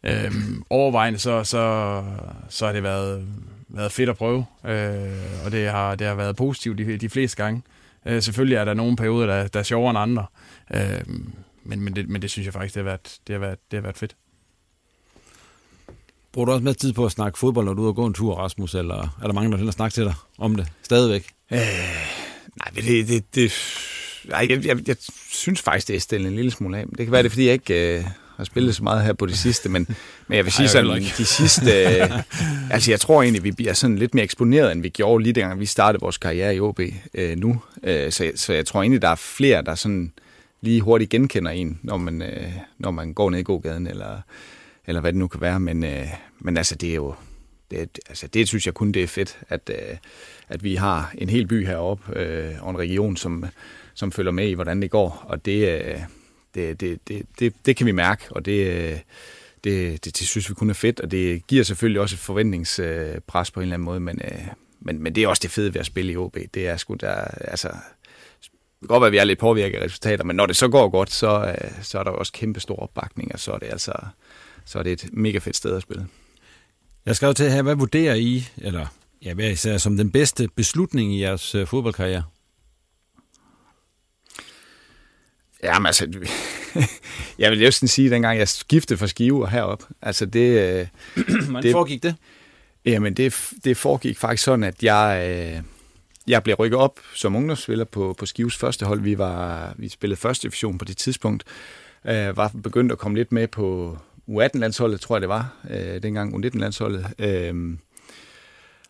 øh, overvejende, så, så, så har det været, været fedt at prøve, øh, og det har, det har været positivt de, de fleste gange. Øh, selvfølgelig er der nogle perioder, der, der er sjovere end andre, øh, men, men, det, men det synes jeg faktisk, det har været, det har været, det har været fedt. Bruger du også mere tid på at snakke fodbold, når du er ude og gå en tur, Rasmus, eller er der mange, der vil snakke til dig om det stadigvæk? Øh, nej, det, det, det, nej jeg, jeg, jeg synes faktisk, det er stillet en lille smule af. Det kan være, det er, fordi jeg ikke øh, har spillet så meget her på det sidste, men, men jeg vil sige Ej, sådan, de sidste... Altså, jeg tror egentlig, vi bliver sådan lidt mere eksponeret, end vi gjorde lige dengang, vi startede vores karriere i OB øh, nu. Øh, så, så jeg tror egentlig, der er flere, der sådan lige hurtigt genkender en, når man, øh, når man går ned i gågaden, eller, eller hvad det nu kan være. Men, øh, men altså, det er jo, det, altså, det synes jeg kun, det er fedt, at, øh, at vi har en hel by heroppe, øh, og en region, som, som følger med i, hvordan det går. Og det, øh, det, det, det, det, det kan vi mærke, og det, øh, det, det, det synes vi kun er fedt, og det giver selvfølgelig også et forventningspres på en eller anden måde, men, øh, men, men det er også det fede ved at spille i OB. Det er sgu der, altså, det kan godt være, at vi er lidt påvirket af resultater, men når det så går godt, så, øh, så er der også kæmpe stor opbakning, og så er det altså så er det et mega fedt sted at spille. Jeg skal jo til her, hvad vurderer I, eller ja, hvad især som den bedste beslutning i jeres fodboldkarriere? Jamen altså, jeg vil jo sådan sige, at dengang jeg skiftede fra Skive og herop, altså det... Øh, Hvordan det, foregik det? Jamen det, det foregik faktisk sådan, at jeg... Øh, jeg blev rykket op som ungdomsspiller på, på Skives første hold. Vi, var, vi spillede første division på det tidspunkt. Øh, var begyndt at komme lidt med på U18-landsholdet, tror jeg det var, øh, dengang U19-landsholdet. Øh,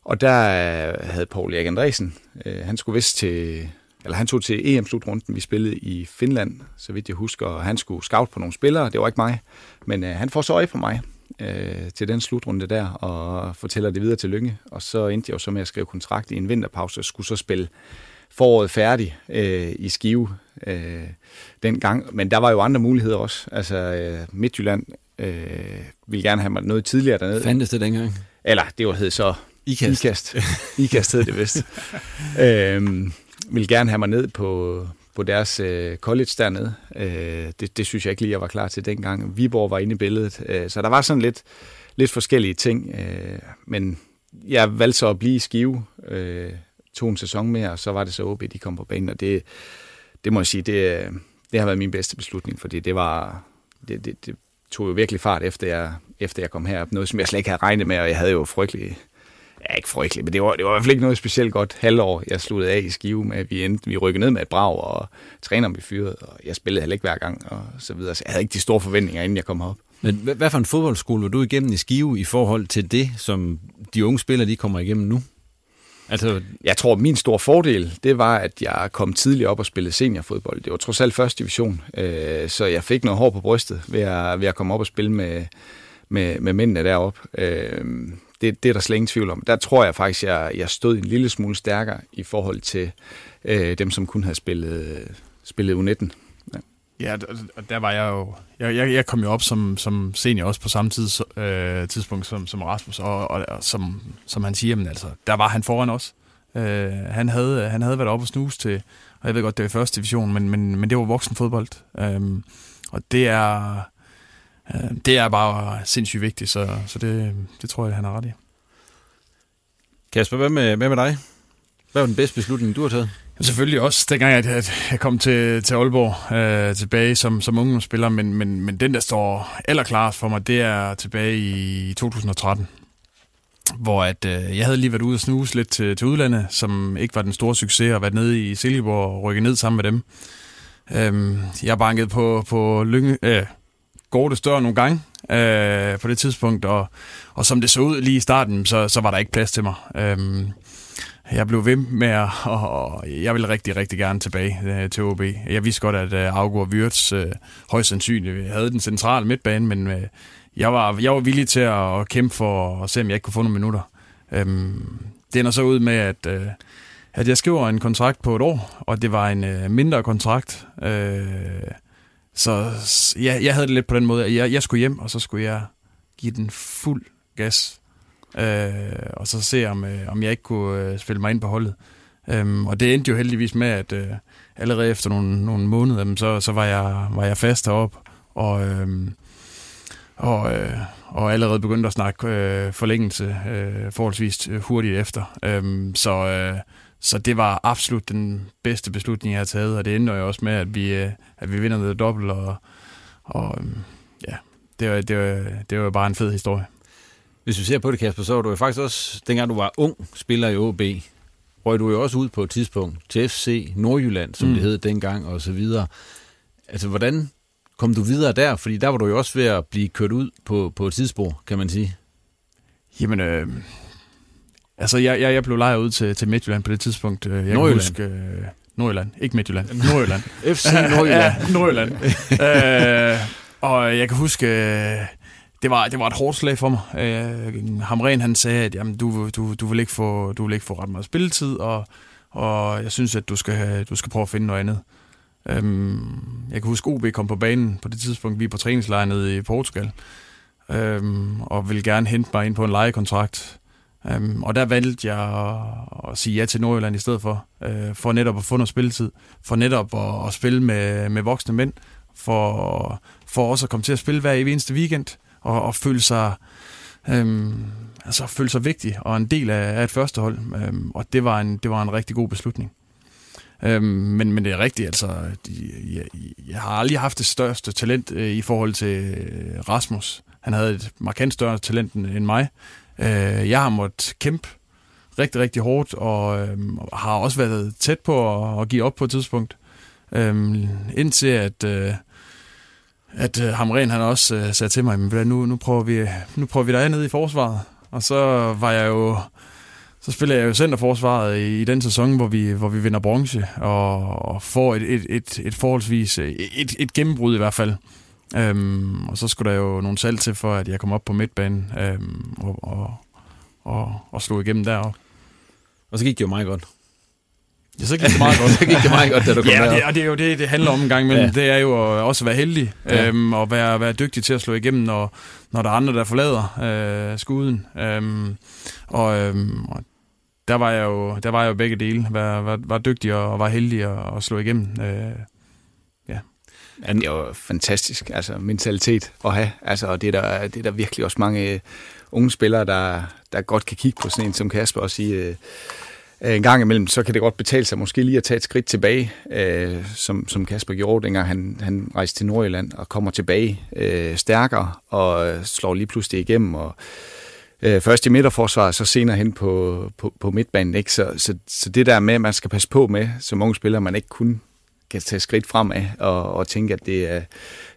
og der øh, havde Paul Erik Andresen, øh, han skulle vist til, eller han tog til EM-slutrunden, vi spillede i Finland, så vidt jeg husker, og han skulle scout på nogle spillere, det var ikke mig, men øh, han får så øje på mig øh, til den slutrunde der, og fortæller det videre til Lynge, og så endte jeg jo så med at skrive kontrakt i en vinterpause, og skulle så spille foråret færdig øh, i Skive øh, dengang, men der var jo andre muligheder også, altså øh, Midtjylland øh, ville gerne have mig noget tidligere dernede. Fandtes det dengang? Eller det var hed så Ikast. Ikast, Ikast hed det vist. øhm, vil gerne have mig ned på, på deres øh, college dernede. Øh, det, det synes jeg ikke lige, jeg var klar til dengang. Viborg var inde i billedet. Øh, så der var sådan lidt, lidt forskellige ting. Øh, men jeg valgte så at blive i Skive. Øh, tog en sæson mere, og så var det så OB, de kom på banen. Og det, det må jeg sige, det, øh, det har været min bedste beslutning, fordi det var... Det, det, det tog jo virkelig fart, efter jeg, efter jeg kom herop. Noget, som jeg slet ikke havde regnet med, og jeg havde jo frygtelig ja, ikke frygteligt, men det var, det var i hvert fald ikke noget specielt godt halvår, jeg sluttede af i Skive med, at vi, endte, vi rykkede ned med et brag, og træneren blev fyret, og jeg spillede heller ikke hver gang, og så videre. Så jeg havde ikke de store forventninger, inden jeg kom herop. Men hvad, hvad for en fodboldskole var du igennem i Skive i forhold til det, som de unge spillere, de kommer igennem nu? Altså, jeg tror, at min store fordel, det var, at jeg kom tidligt op og spillede seniorfodbold. Det var trods alt første division, øh, så jeg fik noget hår på brystet ved at, ved at komme op og spille med, med, med mændene deroppe. Øh, det, det er der slet ingen tvivl om. Der tror jeg faktisk, jeg, jeg stod en lille smule stærkere i forhold til øh, dem, som kun havde spillet, spillet U19. Ja. Ja, og der var jeg jo... Jeg, jeg, jeg kom jo op som, som senior også på samme tids, øh, tidspunkt som, som Rasmus, og, og, og som, som han siger, men altså, der var han foran os. Øh, han, havde, han havde været oppe og snuse til, og jeg ved godt, det var i første division, men, men, men det var voksenfodbold. Øh, og det er øh, det er bare sindssygt vigtigt, så, så det, det tror jeg, han har ret i. Kasper, hvad med, hvad med dig? Hvad var den bedste beslutning, du har taget? Ja, selvfølgelig også, dengang at, at jeg kom til, til Aalborg øh, tilbage som, som ungdomsspiller, men, men, men den, der står allerklarest for mig, det er tilbage i 2013 hvor at, øh, jeg havde lige været ude og snuse lidt til, til udlandet, som ikke var den store succes, og været nede i Silkeborg og rykket ned sammen med dem. Øhm, jeg bankede på, på Lynge, øh, gode større nogle gange øh, på det tidspunkt, og, og som det så ud lige i starten, så, så var der ikke plads til mig. Øhm, jeg blev ved med at, og, og jeg ville rigtig, rigtig gerne tilbage øh, til OB. Jeg vidste godt, at øh, Augur Wirtz øh, højst sandsynligt havde den centrale midtbane, men øh, jeg, var, jeg var villig til at, at kæmpe for at se, om jeg ikke kunne få nogle minutter. Øhm, det ender så ud med, at, øh, at jeg skriver en kontrakt på et år, og det var en øh, mindre kontrakt. Øh, så ja, jeg havde det lidt på den måde, at jeg, jeg skulle hjem, og så skulle jeg give den fuld gas. Øh, og så se, om, øh, om jeg ikke kunne øh, spille mig ind på holdet. Øhm, og det endte jo heldigvis med, at øh, allerede efter nogle, nogle måneder, så, så var, jeg, var jeg fast heroppe. Og, øh, og, øh, og allerede begyndte at snakke øh, forlængelse øh, forholdsvis hurtigt efter. Øh, så, øh, så det var absolut den bedste beslutning, jeg har taget, og det ender jo også med, at vi, øh, at vi vinder det dobbelt, og, og øhm, ja, det var, det, var, det var bare en fed historie. Hvis vi ser på det, Kasper, så var du jo faktisk også, dengang du var ung spiller i OB, røg du jo også ud på et tidspunkt til FC Nordjylland, som mm. det hed dengang, og så videre. Altså, hvordan kom du videre der? Fordi der var du jo også ved at blive kørt ud på, på et tidsspor, kan man sige. Jamen, øh, altså, jeg, jeg, jeg blev lejet ud til, til Midtjylland på det tidspunkt. Jeg Nordjylland? Kan huske, øh, Nordjylland, ikke Midtjylland. Nordjylland. FC Nordjylland. ja, Nordjylland. øh, og jeg kan huske, det var, det var et hårdt slag for mig. Øh, Hamren han sagde, at jamen, du, du, du, vil ikke få, du vil ikke få ret meget spilletid, og, og jeg synes, at du skal, du skal prøve at finde noget andet. Øhm, jeg kan huske, OB kom på banen på det tidspunkt, vi er på træningslejr nede i Portugal, øhm, og ville gerne hente mig ind på en lejekontrakt. Øhm, og der valgte jeg at, at sige ja til Nordjylland i stedet for, øh, for netop at få noget spilletid, for netop at, at spille med, med voksne mænd, for, for også at komme til at spille hver eneste weekend, og, og føle sig øhm, altså føle sig vigtig og en del af, af et førstehold. Øhm, og det var, en, det var en rigtig god beslutning. Øhm, men, men det er rigtigt, altså, de, jeg, jeg har aldrig haft det største talent øh, i forhold til øh, Rasmus. Han havde et markant større talent end, end mig. Øh, jeg har måttet kæmpe rigtig, rigtig hårdt, og øh, har også været tæt på at, at give op på et tidspunkt. Øh, indtil at, øh, at øh, Hamren han også øh, sagde til mig, men nu, nu, prøver vi, nu prøver vi dig ned i forsvaret. Og så var jeg jo, så spiller jeg jo centerforsvaret i, i den sæson, hvor vi, hvor vi vinder bronze, og, og får et, et, et, et forholdsvis, et, et gennembrud i hvert fald. Øhm, og så skulle der jo nogle salg til, for at jeg kom op på midtbanen øhm, og, og, og, og slog igennem deroppe. Og så gik det jo meget godt. Ja, så gik det meget godt. så gik det meget godt, da du kom ja, derop. det, og det er jo det, det handler om en gang imellem. Ja. Det er jo også at være heldig, Ja. øhm, og være, være dygtig til at slå igennem, når, når der er andre, der forlader øh, skuden. Øhm, og, øhm, og der var jeg jo, der var jeg jo begge dele. Var, var, var dygtig og var heldig at, at slå igennem. Øh, Ja, det er jo fantastisk, altså mentalitet at have. Altså, og det er, der, det er der virkelig også mange øh, unge spillere, der, der godt kan kigge på sådan en som Kasper og sige, øh, øh, en gang imellem, så kan det godt betale sig måske lige at tage et skridt tilbage, øh, som, som Kasper gjorde, dengang han, han rejste til Nordjylland og kommer tilbage øh, stærkere og øh, slår lige pludselig igennem. Og, øh, først i midterforsvaret, så senere hen på, på, på midtbanen. Ikke? Så, så, så det der med, at man skal passe på med, som unge spiller, man ikke kun kan tage skridt fremad og, og tænke, at det er...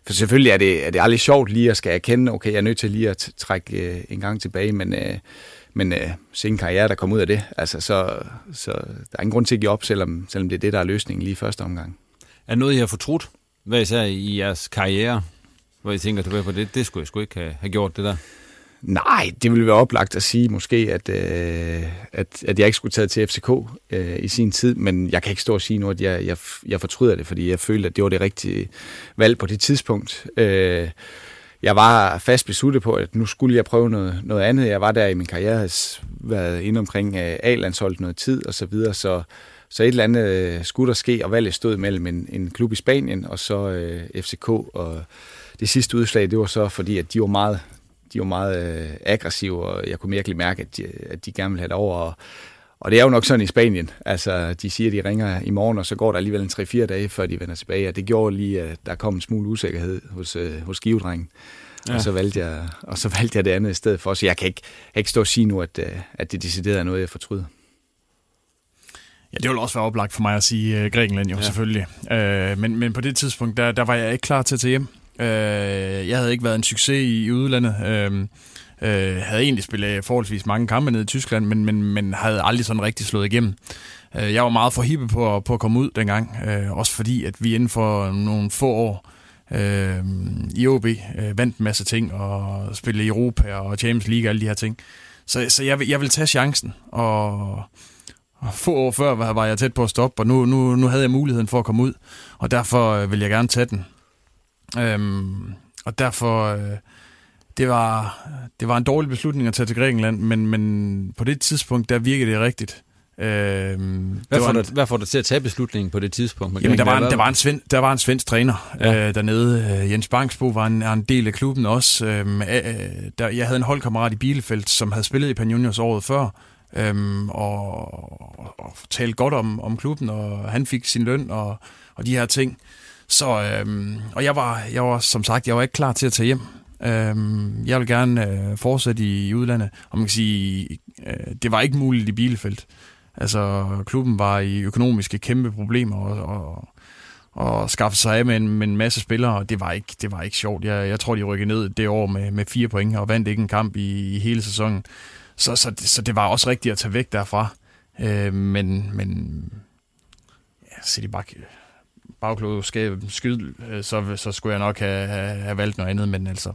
For selvfølgelig er det, er det aldrig sjovt lige at skal erkende, okay, jeg er nødt til lige at trække øh, en gang tilbage, men, øh, men øh, se en karriere, der kommer ud af det. Altså, så, så der er ingen grund til at give op, selvom, selvom det er det, der er løsningen lige i første omgang. Er noget, I har fortrudt, hvad især i jeres karriere, hvor I tænker tilbage på det, det skulle jeg sgu ikke have, have gjort, det der? Nej, det ville være oplagt at sige måske, at, øh, at, at jeg ikke skulle tage til FCK øh, i sin tid, men jeg kan ikke stå og sige nu, at jeg, jeg, jeg fortryder det, fordi jeg følte, at det var det rigtige valg på det tidspunkt. Øh, jeg var fast besluttet på, at nu skulle jeg prøve noget, noget andet. Jeg var der i min karriere, havde været inde omkring øh, A-landsholdet noget tid og så videre, så, så et eller andet øh, skulle der ske, og valget stod mellem en, en klub i Spanien og så øh, FCK, og det sidste udslag, det var så fordi, at de var meget de var meget øh, aggressive, og jeg kunne virkelig mærke, at de, at de gerne ville have det over. Og, og det er jo nok sådan i Spanien. Altså, de siger, at de ringer i morgen, og så går der alligevel en 3-4 dage, før de vender tilbage. Og det gjorde lige, at der kom en smule usikkerhed hos, øh, hos givedrengen. Ja. Og, så valgte jeg, og så valgte jeg det andet i stedet for. Så jeg kan ikke, jeg kan ikke stå og sige nu, at, øh, at det decideret er noget, jeg fortryder. Ja, det ville også være oplagt for mig at sige uh, Grækenland jo, ja. selvfølgelig. Uh, men, men på det tidspunkt, der, der var jeg ikke klar til at tage hjem. Øh, jeg havde ikke været en succes i, i udlandet. Øh, Øh, havde egentlig spillet forholdsvis mange kampe nede i Tyskland, men, men, men havde aldrig sådan rigtig slået igennem. Øh, jeg var meget for hippe på, på at komme ud dengang. øh, også fordi, at vi inden for nogle få år øh, i OB øh, vandt en masse ting, og spillede i Europa og Champions League og alle de her ting. Så, så jeg, jeg ville tage chancen, og og få år før var, var jeg tæt på at stoppe, og nu, nu, nu havde jeg muligheden for at komme ud, og derfor øh, vil jeg gerne tage den. Øhm, og derfor, øh, det, var, det var en dårlig beslutning at tage til Grækenland, men, men på det tidspunkt, der virkede det rigtigt. Øhm, Hvad, får en- dig, hvad får dig til at tage beslutningen på det tidspunkt? Jamen, der var, en, der, var en sven, der var en svensk træner Ja. øh, dernede. Øh, Jens Bangsbo var en, er en del af klubben også. Øh, øh, der, jeg havde en holdkammerat i Bielefeld, som havde spillet i Pan Juniors året før, øh, og, og talte godt om, om klubben, og han fik sin løn og, og de her ting. Så, øh, og jeg var, jeg var, som sagt, jeg var ikke klar til at tage hjem. Øh, jeg vil gerne øh, fortsætte i, i udlandet, og man kan sige, øh, det var ikke muligt i Bielefeld. Altså, klubben var i økonomiske kæmpe problemer, og, og, og skaffe sig af med en, med en masse spillere, og det var ikke, det var ikke sjovt. Jeg, jeg tror, de rykkede ned det år med, med fire point, og vandt ikke en kamp i, i hele sæsonen. Så, så, så det var også rigtigt at tage væk derfra. Øh, men, men ja, City Bakke bagklodskab skyld, øh, så, så skulle jeg nok have, have, have valgt noget andet, men altså,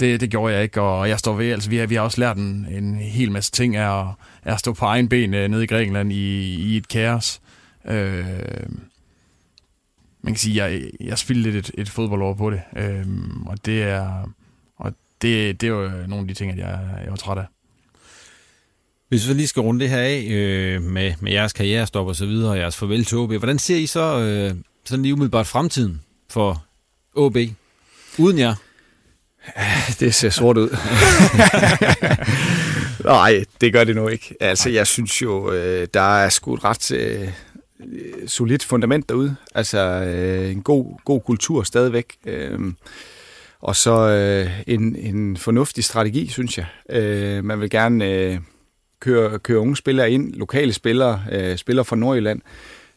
det, det gjorde jeg ikke, og jeg står ved, altså vi har, vi har også lært en, en hel masse ting af at, af at stå på egen ben øh, nede i Grækenland i, i et kaos. Øh, man kan sige, jeg, jeg spildte lidt et, et fodboldår på det, øh, og det er, og det, det er jo nogle af de ting, at jeg, jeg var træt af. Hvis vi lige skal runde det her af øh, med, med jeres karrierestop og så videre, og jeres farvel til OB, hvordan ser I så øh, sådan lige umiddelbart fremtiden for OB uden jer? Det ser sort ud. Nej, det gør det nu ikke. Altså, jeg synes jo, øh, der er sgu et ret øh, solidt fundament derude. Altså, øh, en god, god kultur stadigvæk. Øh, og så øh, en, en fornuftig strategi, synes jeg. Øh, man vil gerne øh, køre, køre unge spillere ind, lokale spillere, øh, spillere fra Nordjylland,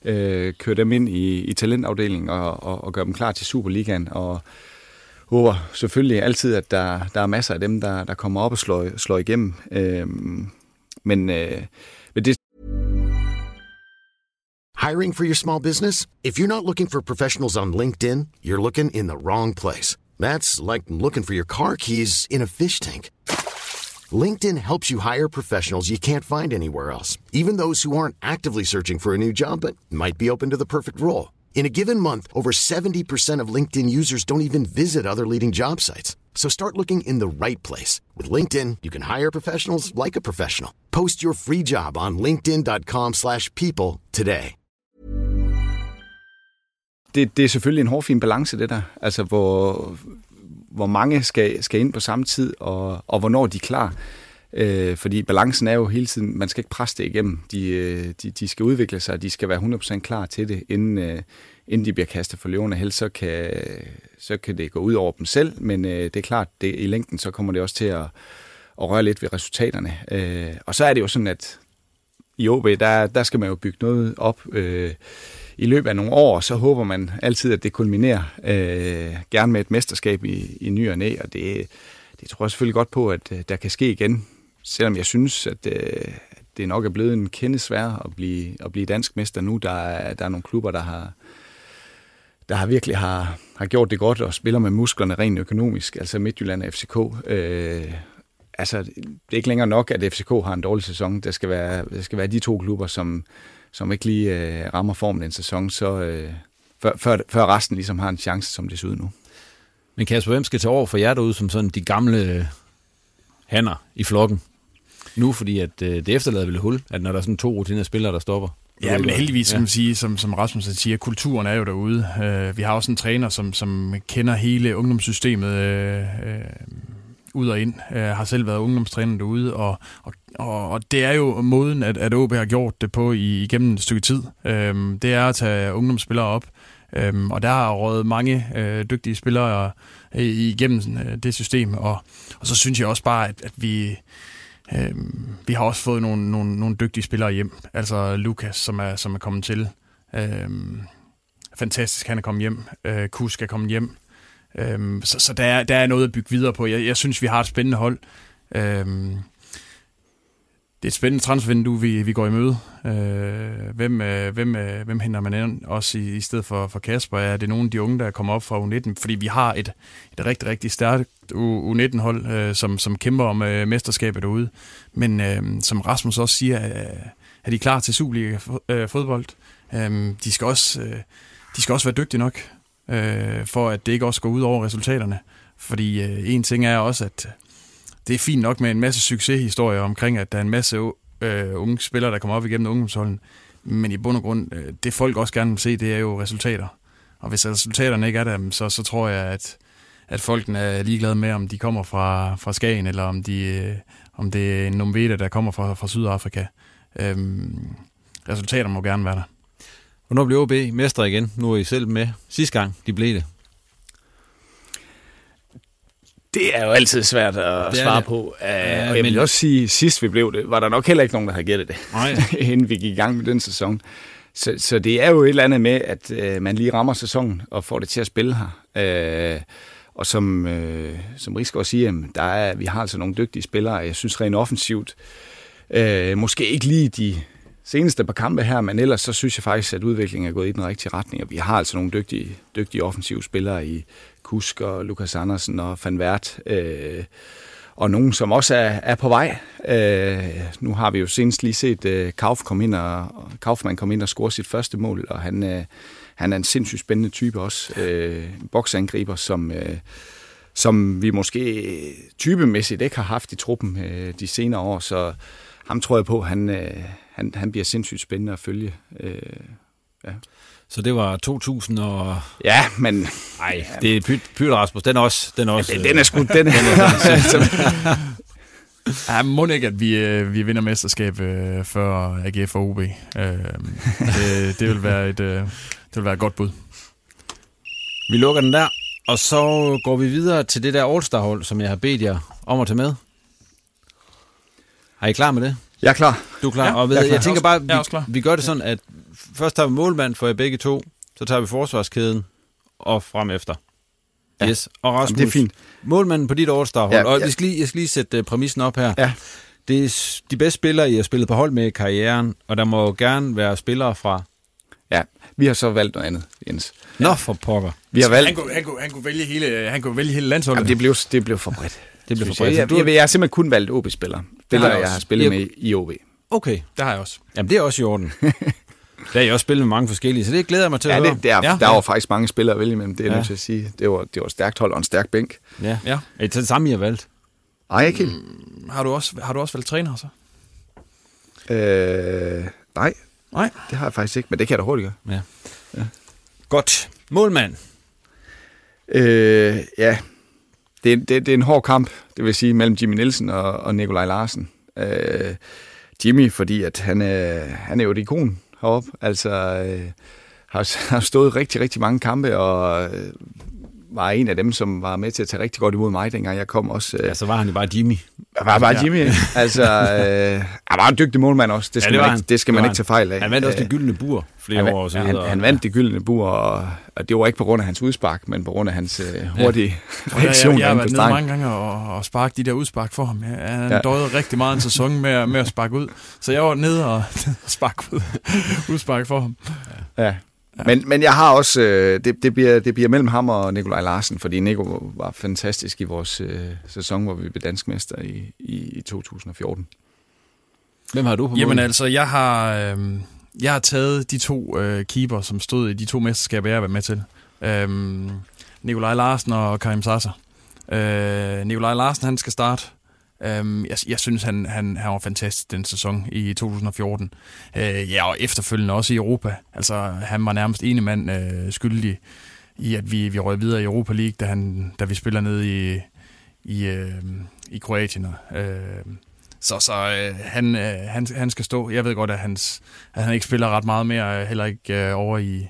øh, køre dem ind i, i talentafdelingen og, og, og gøre dem klar til Superligaen. Og håber selvfølgelig altid, at der, der er masser af dem, der, der kommer op og slår, slår igennem. Øh, men, øh, men det, Hiring for your small business? If you're not looking for professionals on LinkedIn, you're looking in the wrong place. That's like looking for your car keys in a fish tank. LinkedIn helps you hire professionals you can't find anywhere else, even those who aren't actively searching for a new job but might be open to the perfect role. In a given month, over 70% of LinkedIn users don't even visit other leading job sites. So start looking in the right place. With LinkedIn, you can hire professionals like a professional. Post your free job on linkedin.com slash people today. det, det er selvfølgelig en hårfin balance, det der. Altså, hvor, hvor mange skal, skal ind på samme tid, og, og hvornår de er klar. Øh, fordi balancen er jo hele tiden, man skal ikke presse det igennem. De, øh, de, de skal udvikle sig, de skal være 100% klar til det, inden, øh, inden de bliver kastet for løvende. Helst så kan, så kan det gå ud over dem selv, men øh, det er klart, det, i længden så kommer det også til at, at røre lidt ved resultaterne. Øh, og så er det jo sådan, at i OB, der, der skal man jo bygge noget op øh, i løbet af nogle år, så håber man altid, at det kulminerer øh, gerne med et mesterskab i, i ny og næ, og det, det tror jeg selvfølgelig godt på, at øh, der kan ske igen, selvom jeg synes, at øh, det nok er blevet en kende at blive, at blive dansk mester nu. Der er, der er nogle klubber, der har, der har virkelig har, har gjort det godt og spiller med musklerne rent økonomisk, altså Midtjylland og FCK. Øh, altså, det er ikke længere nok, at FCK har en dårlig sæson. Det skal være, det skal være de to klubber, som, som ikke lige øh, rammer formen en sæson, så øh, før, før, før resten ligesom har en chance, som det ser ud nu. Men Kasper, hvem skal tage over for jer derude som sådan de gamle hanner i flokken? Nu, fordi at øh, det efterlader vel et hul, at når der er sådan to rutinerede spillere, der stopper. Ja, men heldigvis, ja. man sige, som, som Rasmus siger, kulturen er jo derude. Uh, vi har også en træner, som, som kender hele ungdomssystemet uh, uh, ud og ind. Uh, har selv været ungdomstræner derude, og, og, og, og det er jo måden, at, at OB har gjort det på i, igennem et stykke tid. Uh, det er at tage ungdomsspillere op, Øhm, og der har rådet mange øh, dygtige spillere øh, igennem øh, det system, og, og så synes jeg også bare, at, at vi øh, vi har også fået nogle, nogle, nogle dygtige spillere hjem. Altså Lukas, som er, som er kommet til. Øh, fantastisk, han er kommet hjem. Øh, Kusk er kommet hjem. Øhm, så så der, er, der er noget at bygge videre på. Jeg, jeg synes, vi har et spændende hold. Øhm, det er et spændende transfervindue, vi, vi går i møde. Øh, hvem, øh, hvem, øh, hvem henter man ind også i, i stedet for, for Kasper? Er det nogle af de unge, der kommer op fra U19? Fordi vi har et, et rigtig, rigtig stærkt U19-hold, øh, som, som kæmper om øh, mesterskabet derude. Men øh, som Rasmus også siger, øh, er de klar til Superliga-fodbold? Øh, øh, de, skal også, øh, de skal også være dygtige nok, øh, for at det ikke også går ud over resultaterne. Fordi øh, en ting er også, at øh, det er fint nok med en masse succeshistorier omkring, at der er en masse øh, unge spillere, der kommer op igennem ungdomsholden. Men i bund og grund, øh, det folk også gerne vil se, det er jo resultater. Og hvis resultaterne ikke er der, så, så tror jeg, at, at folkene er ligeglade med, om de kommer fra, fra Skagen, eller om, de, øh, om det er en Nomveda, der kommer fra, fra Sydafrika. Øhm, resultater må gerne være der. Hvornår bliver OB mestre igen? Nu er I selv med. Sidste gang, de blev det. Det er jo altid svært at svare det. på. Uh, ja, og jeg vil men... også sige, sidst vi blev det, var der nok heller ikke nogen, der havde gættet det, Nej. inden vi gik i gang med den sæson. Så, så det er jo et eller andet med, at uh, man lige rammer sæsonen og får det til at spille her. Uh, og som, uh, som Rigsgaard siger, der er, vi har altså nogle dygtige spillere. Jeg synes rent offensivt, uh, måske ikke lige de seneste par kampe her, men ellers så synes jeg faktisk, at udviklingen er gået i den rigtige retning, og vi har altså nogle dygtige, dygtige offensive spillere i Kusk og Lukas Andersen og Van Wert, øh, og nogen, som også er, er på vej. Øh, nu har vi jo senest lige set øh, Kauf kom ind og, Kaufmann komme ind og score sit første mål, og han, øh, han er en sindssygt spændende type også. Øh, boksangriber, som... Øh, som vi måske typemæssigt ikke har haft i truppen øh, de senere år, så ham tror jeg på, han, øh, han, han bliver sindssygt spændende at følge. Øh, ja. Så det var 2000 og... Ja, men... Nej, det er Pyt Rasmus, den er også... Den er, også, ja, den er sgu... Den er, den er Ja, må ikke, at vi, øh, vi vinder mesterskab øh, før AGF og OB. Øh, det, det, vil være et, øh, det vil være et godt bud. Vi lukker den der, og så går vi videre til det der All-Star-hold, som jeg har bedt jer om at tage med. Er I klar med det? Jeg er klar. Du er klar. Ja, og ved, jeg, jeg tænker bare, vi, vi gør det sådan, at først tager vi målmand for jer begge to, så tager vi forsvarskæden og frem efter. Ja. Yes. Og Rasmus, Jamen, det er fint. målmanden på dit All-Star-hold, Ja, og ja. jeg skal lige, jeg skal lige sætte uh, præmissen op her. Ja. Det er de bedste spillere, I har spillet på hold med i karrieren, og der må jo gerne være spillere fra... Ja, vi har så valgt noget andet, Jens. Nå, for pokker. Vi har valgt... Han kunne, han, kunne, han, kunne vælge hele, han kunne vælge hele landsholdet. Jamen, det, blev, det blev for bredt. Det blev for bredt. Jeg, jeg, jeg, jeg har simpelthen kun valgt OB-spillere. Spillere, jeg jeg har spillet Jeg- med i OB. Okay, det har jeg også. jamen det er også i orden. der er I også spillet med mange forskellige, så det glæder jeg mig til Ja, at høre. det, der, Ja. der var faktisk mange spillere at vælge imellem, det er jeg Ja. nødt til at sige. Det var, det var et stærkt hold og en stærk bænk. Ja. Ja. Er det det samme, I har valgt? Nej, ikke helt. Har du også, har du også valgt træner så? Øh, nej, Nej. det har jeg faktisk ikke, men det kan jeg da hurtigt gøre. Ja. Godt. Målmand. Øh, ja, det, er- det, det er en hård kamp, det vil sige, mellem Jimmy Nielsen og, og Nikolaj Larsen. Øh, Jimmy, fordi at han, er, han er jo et ikon heroppe, altså øh, har, har stået rigtig, rigtig mange kampe, og øh, var en af dem, som var med til at tage rigtig godt imod mig, dengang jeg kom også. Øh, Ja, så var han jo bare Jimmy. var bare Jimmy, ikke? Altså, øh, han var en dygtig målmand også, det skal, det ja, var man, ikke, det skal Det man ikke tage fejl af. Han vandt også Øh, det gyldne bur flere han, år så han, han vandt det gyldne bur, og, og det var ikke på grund af hans udspark, men på grund af hans øh, hurtige jeg, reaktion jeg, jeg har inde på været nede mange gange og, og sparket de der udspark for ham. Jeg, han Ja. ja. døjede rigtig meget en sæson med, med at sparke ud. Så jeg var nede og sparke ud, udspark for ham. Ja. Men, men jeg har også, øh, det, det, bliver, det bliver mellem ham og Nikolaj Larsen, fordi Nico var fantastisk i vores øh, sæson, hvor vi blev dansk mester i, i, i 2014. Hvem har du på Jamen målen? altså, jeg har, øh, jeg har taget de to øh, keeper, som stod i de to mesterskaber, jeg har været med til. Øh, Nikolaj Larsen og Karim Sasser. Øh, Nikolaj Larsen, han skal starte. Øh, jeg, jeg synes, han, han, han var fantastisk den sæson i 2014. Øh, ja, og efterfølgende også i Europa. Altså, han var nærmest ene mand øh, skyldig i, at vi, vi røg videre i Europa League, da, han, da vi spiller ned i, i, øh, i Kroatien. Øh, så så øh, han, øh, han, han skal stå. Jeg ved godt, at, hans, at han ikke spiller ret meget mere, øh, heller ikke øh, over i,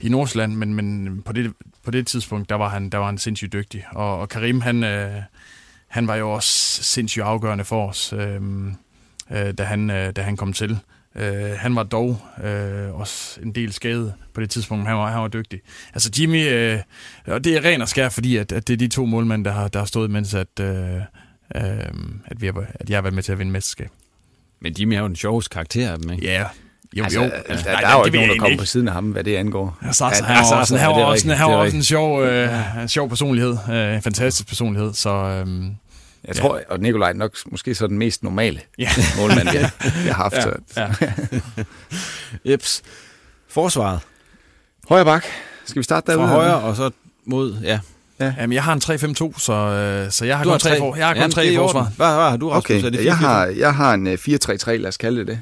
i Nordsjælland, men, men på, det, på det tidspunkt, der var han, der var han sindssygt dygtig. Og, og Karim, han, øh, han var jo også sindssygt afgørende for os, øh, øh, da, han, øh, da han kom til. Øh, han var dog øh, også en del skadet på det tidspunkt, men han var, han var dygtig. Altså Jimmy, øh, og det er ren og skær, fordi at, at det er de to målmænd, der har, der har stået, mens at, øh, øh, at, vi har, at jeg har været med til at vinde mesterskab. Men Jimmy er jo den sjoveste karakter af dem, ikke? Ja, jo, Altså, jo. altså, der, Nej, der er jo ikke nogen, jeg der kommer ikke. på siden af ham, hvad det angår. Ja, Ja, han var Sasa, også, ja, han er var også, han var også en sjov, øh, en sjov personlighed, øh, en fantastisk personlighed, så øhm, Jeg tror, og Nikolaj er nok måske så den mest normale ja. målmand, vi, vi har haft. Ja, så. ja. Jeps. Forsvaret. Højre bak. Skal vi starte Fra derude? højre og så mod... Ja. Jamen, jeg har en 3-5-2, så, øh, så jeg har Du kun har tre, for, jeg har kun Jamen, tre det er i i orden. forsvaret. Hvad, hvad har du, Rasmus? Okay, Er det jeg 4-4-2? har, jeg har en øh, 4-3-3, lad os kalde det det.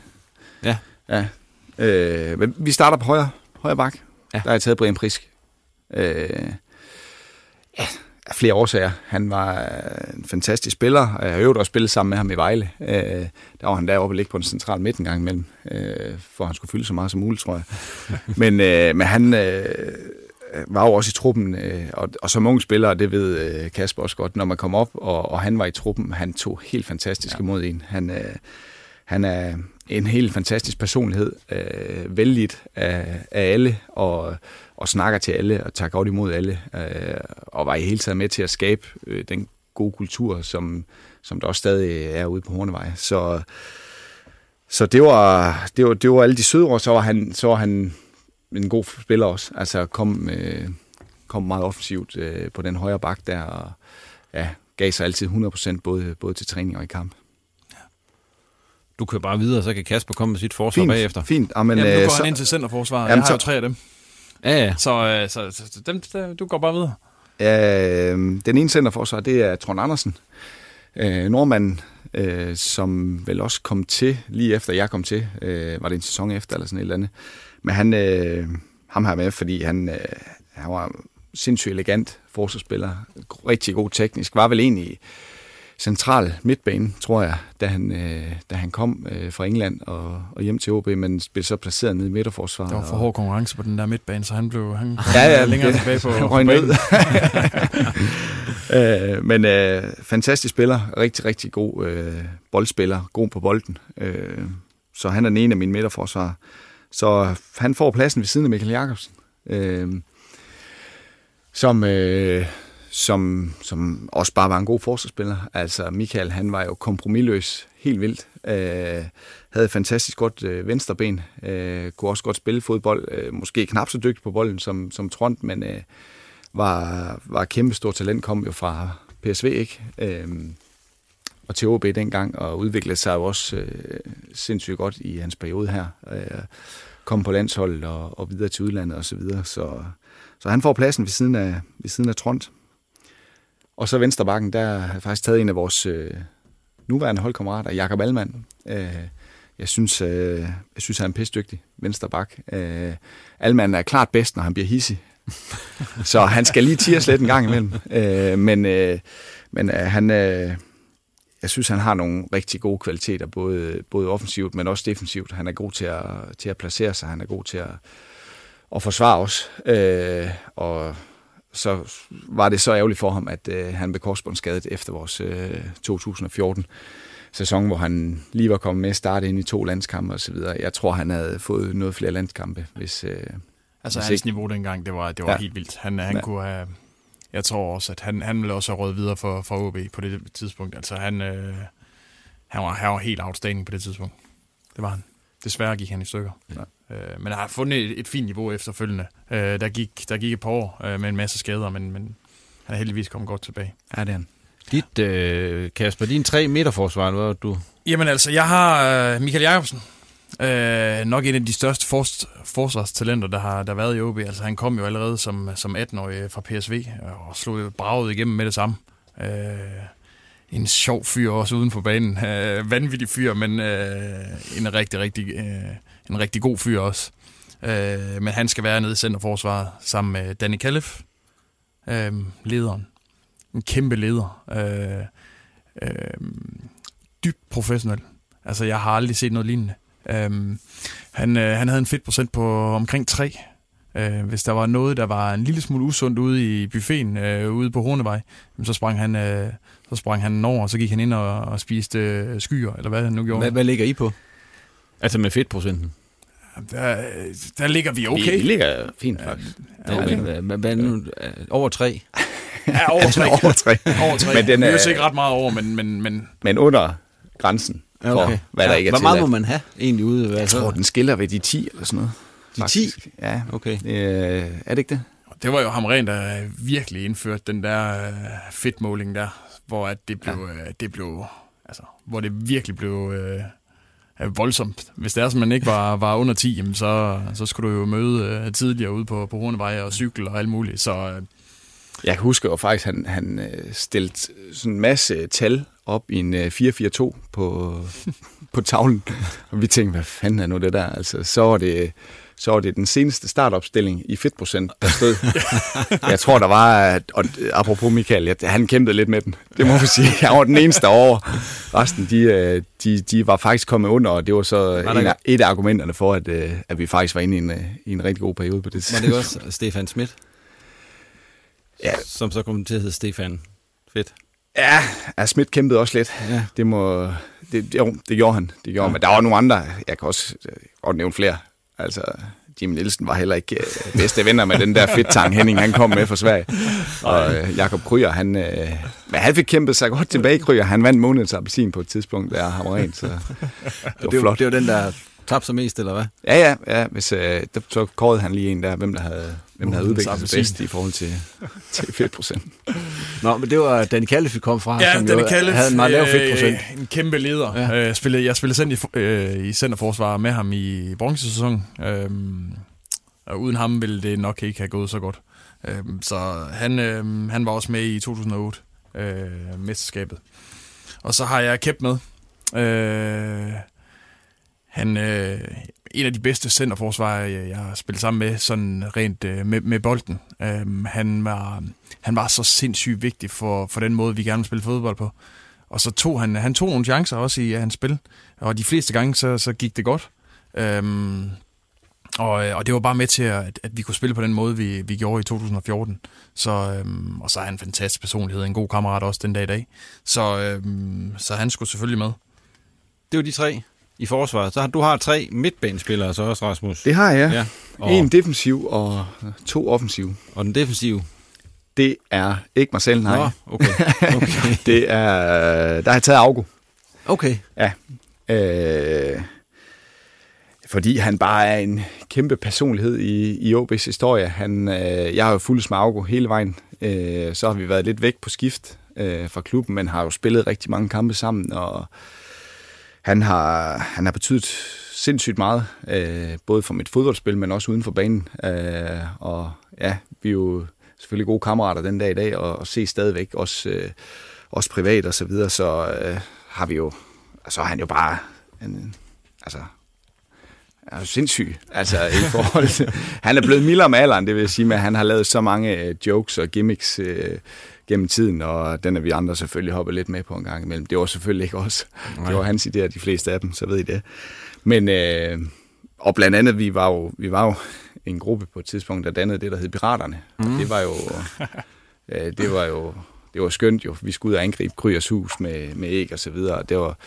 Ja. Ja. Øh, men vi starter på højre, højre bak. Ja. Der har jeg taget Brian Prisk. Øh, ja, af flere årsager. Han var øh, en fantastisk spiller. Jeg har øvet også spillet sammen med ham i Vejle. Øh, der var han deroppe og ligge på en central midt en gang imellem, øh, for han skulle fylde så meget som muligt, tror jeg. men, øh, men han øh, var jo også i truppen, øh, og, og som ung spiller, det ved øh, Kasper også godt, når man kom op, og, og han var i truppen, han tog helt fantastisk ja. imod en. Han, øh, han er en helt fantastisk personlighed, øh, vældigt af, af alle, og, og snakker til alle, og tager godt imod alle, øh, og var i hele taget med til at skabe øh, den gode kultur, som, som der også stadig er ude på Hornevej. Så, så det var, det var, det var alle de søde år, så var han, så var han en god spiller også. Altså kom, øh, kom meget offensivt øh, på den højre bak der, og ja, gav sig altid 100% både, både til træning og i kamp. Du kører bare videre, så kan Kasper komme med sit forsvar Fint, bagefter. fint. Jamen, Jamen, nu øh, går så- han ind til centerforsvaret. Jamen, jeg har jo tre af dem. Ja, ja. Så, øh, så, så, så dem, der, du går bare videre. Øh, den ene centerforsvar, det er Trond Andersen. Øh, nordmanden, øh, som vel også kom til, lige efter jeg kom til, øh, var det en sæson efter eller sådan et eller andet. Men han, øh, ham har jeg med, fordi han, øh, han var sindssygt elegant forsvarsspiller. Rigtig god teknisk. Var vel egentlig central midtbane, tror jeg, da han, øh, da han kom øh, fra England og, og hjem til OB, men blev så placeret nede i midterforsvaret. Der var for hård konkurrence på den der midtbane, så han blev han Ja, ja, længere det- tilbage på, han røg ned. øh, men øh, fantastisk spiller, rigtig, rigtig god øh, boldspiller, god på bolden. Øh, så han er den ene af mine midterforsvar. Så han får pladsen ved siden af Michael Jacobsen, øh, som, øh, som, som også bare var en god forsvarsspiller. Altså Michael, han var jo kompromilløs helt vildt. Øh, havde fantastisk godt øh, venstreben. Øh, kunne også godt spille fodbold. Øh, måske knap så dygtig på bolden som, som Trond, men øh, var, var kæmpe stor talent. Kom jo fra PSV, ikke? Øh, og til OB dengang, og udviklede sig jo også øh, sindssygt godt i hans periode her. Øh, kom på landsholdet og, og videre til udlandet osv. Så, videre. så så han får pladsen ved siden af, ved siden af Trond. Og så venstrebakken, der har jeg faktisk taget en af vores øh, nuværende holdkammerater, Jakob Alman. Øh, jeg synes, øh, jeg synes, han er en pisdygtig vensterbak. Øh, Alman er klart bedst, når han bliver hissig. så han skal lige tires lidt en gang imellem. Øh, men øh, men øh, han, øh, jeg synes, han har nogle rigtig gode kvaliteter, både, både offensivt, men også defensivt. Han er god til at, til at placere sig, han er god til at, at forsvare os. Øh, og så var det så ærgerligt for ham, at øh, han blev korsbåndsskadet efter vores øh, 2014 sæson, hvor han lige var kommet med at starte ind i to landskampe og så videre. Jeg tror, han havde fået noget flere landskampe, hvis... Øh, altså hvis hans ikke... niveau dengang, det var, det var ja. helt vildt. Han, han ja. kunne have... Jeg tror også, at han, han ville også have råd videre for, for OB på det tidspunkt. Altså han, øh, han, var, han var helt outstanding på det tidspunkt. Det var han. Desværre gik han i stykker. Ja. Øh, men har fundet et, et fint niveau efterfølgende. Øh, der, gik, der gik et par år øh, med en masse skader, men, men han er heldigvis kommet godt tilbage. Ja, det er han. Dit, øh, Kasper, din tre meter forsvar, hvad du? Jamen altså, jeg har øh, Michael Jacobsen. Øh, nok en af de største fors- forsvarstalenter, der har der har været i OB. Altså, han kom jo allerede som, som 18-årig fra PSV og slog jo braget igennem med det samme. Øh, en sjov fyr også uden for banen. Øh, vanvittig fyr, men øh, en rigtig, rigtig, øh, en rigtig god fyr også. Øh, men han skal være nede i centerforsvaret sammen med Danny Kalef, øh, lederen. En kæmpe leder. Øh, øh, dybt professionel. Altså, jeg har aldrig set noget lignende. Øh, han, øh, han havde en fedt procent på omkring 3. Øh, hvis der var noget, der var en lille smule usundt ude i buffeten øh, ude på Hornevej, så sprang han, øh, så sprang han over, og så gik han ind og, og spiste øh, skyer, eller hvad han nu gjorde. Hvad, hvad ligger I på? Altså med fedtprocenten? Der, der ligger vi okay. Vi, vi ligger fint, faktisk. Ja, okay. hvad, hvad nu? Over tre? ja, over tre. over tre. over tre. Men den er, vi er jo ikke ret meget over, men... Men, men, men under grænsen for, okay. hvad der ja. ikke er Hvor meget må man have egentlig ude? Hvad jeg tror, den skiller ved de 10 eller sådan noget. De faktisk. 10? Ja. Okay. Øh, er det ikke det? Det var jo ham rent, der virkelig indførte den der øh, fedtmåling der, hvor at det blev, ja. øh, det blev altså, hvor det virkelig blev øh, Øh, voldsomt. Hvis det er, som man ikke var, var under 10, jamen så, så skulle du jo møde øh, tidligere ude på, på Hornevej og cykel og alt muligt. Så, øh, jeg kan huske jo faktisk, at han, han øh, stillede sådan en masse tal op i en øh, 4-4-2 på, på tavlen. Og vi tænkte, hvad fanden er nu det der? Altså, så var det så var det den seneste startopstilling i fedtprocent, der stod. jeg tror, der var, og apropos Michael, han kæmpede lidt med den. Det må vi sige. Han var den eneste over. Resten, de, øh, de, de var faktisk kommet under, og det var så var en af, et af argumenterne for, at, øh, at vi faktisk var inde i en, øh, i en rigtig god periode på det. Var det også Stefan Schmidt? Ja. Som så kom til at hedde Stefan Fedt. Ja, ja Schmidt kæmpede også lidt. Ja. Det må, det, jo, det gjorde han. Det gjorde ja. Men der var nogle andre, jeg kan også godt nævne flere, Altså, Jim Nielsen var heller ikke øh, bedste venner med den der fedtang Henning, han kom med fra Sverige. Og øh, Jakob Kryer, han, øh, men han fik kæmpet sig godt tilbage, Kryer. Han vandt månedens appelsin på et tidspunkt, der ham rent, så det var det, flot. Det var den, der tabte sig mest, eller hvad? Ja, ja, ja. Hvis, øh, der, så kårede han lige en der, hvem der havde, hvem der havde udviklet sig bedst i forhold til, til fedtprocent. Nå, men det var Danny Kallef, vi kom fra, ja, som Danny jo Kallef, havde en meget lav fedtprocent. Øh, en kæmpe leder. Ja. Øh, spillede, jeg spillede sendt i, øh, i centerforsvar med ham i bronzesæsonen. Øh, og uden ham ville det nok ikke have gået så godt. Øh, så han, øh, han var også med i 2008 øh, mesterskabet. Og så har jeg kæpt med. Øh, han, øh, en af de bedste centerforsvarer, øh, jeg har spillet sammen med, sådan rent øh, med, med bolden. Øh, han, var, han var så sindssygt vigtig for, for den måde, vi gerne vil spille fodbold på. Og så tog han, han tog nogle chancer også i hans spil, og de fleste gange, så, så gik det godt. Øhm, og, øh, og det var bare med til, at, at vi kunne spille på den måde, vi, vi gjorde i 2014. Så, øhm, og så er han en fantastisk personlighed, en god kammerat også den dag i dag. Så, øhm, så han skulle selvfølgelig med. Det var de tre i forsvaret. Så har, du har tre midtbanespillere så også, Rasmus. Det har jeg. Ja. Og, en defensiv og to offensiv. Og den defensive? Det er ikke mig selv, nej. Nå, okay. okay. det er, der har jeg taget Augo. Okay. Ja. Øh, fordi han bare er en kæmpe personlighed i, i OB's historie. Han, øh, jeg har jo fulgt med Augo hele vejen. Øh, så har vi været lidt væk på skift øh, fra klubben, men har jo spillet rigtig mange kampe sammen, og han har, han har betydet sindssygt meget, øh, både for mit fodboldspil, men også uden for banen. Øh, og ja, vi er jo selvfølgelig gode kammerater den dag i dag, og, og ses stadigvæk, også, øh, også privat og så videre, så øh, har vi jo, så er han jo bare en, altså, er jo sindssyg, altså i forhold til, han er blevet mildere med alderen, det vil sige, at han har lavet så mange øh, jokes og gimmicks øh, gennem tiden, og den er vi andre selvfølgelig hoppet lidt med på en gang imellem. Det var selvfølgelig ikke os. Nej. Det var hans idéer, de fleste af dem, så ved I det. Men, øh, og blandt andet, vi var jo, vi var jo en gruppe på et tidspunkt, der dannede det, der hed Piraterne. Mm. Og det var jo, øh, det var jo, det var skønt jo. Vi skulle ud og angribe Kryers hus med, med æg og så videre. Det var,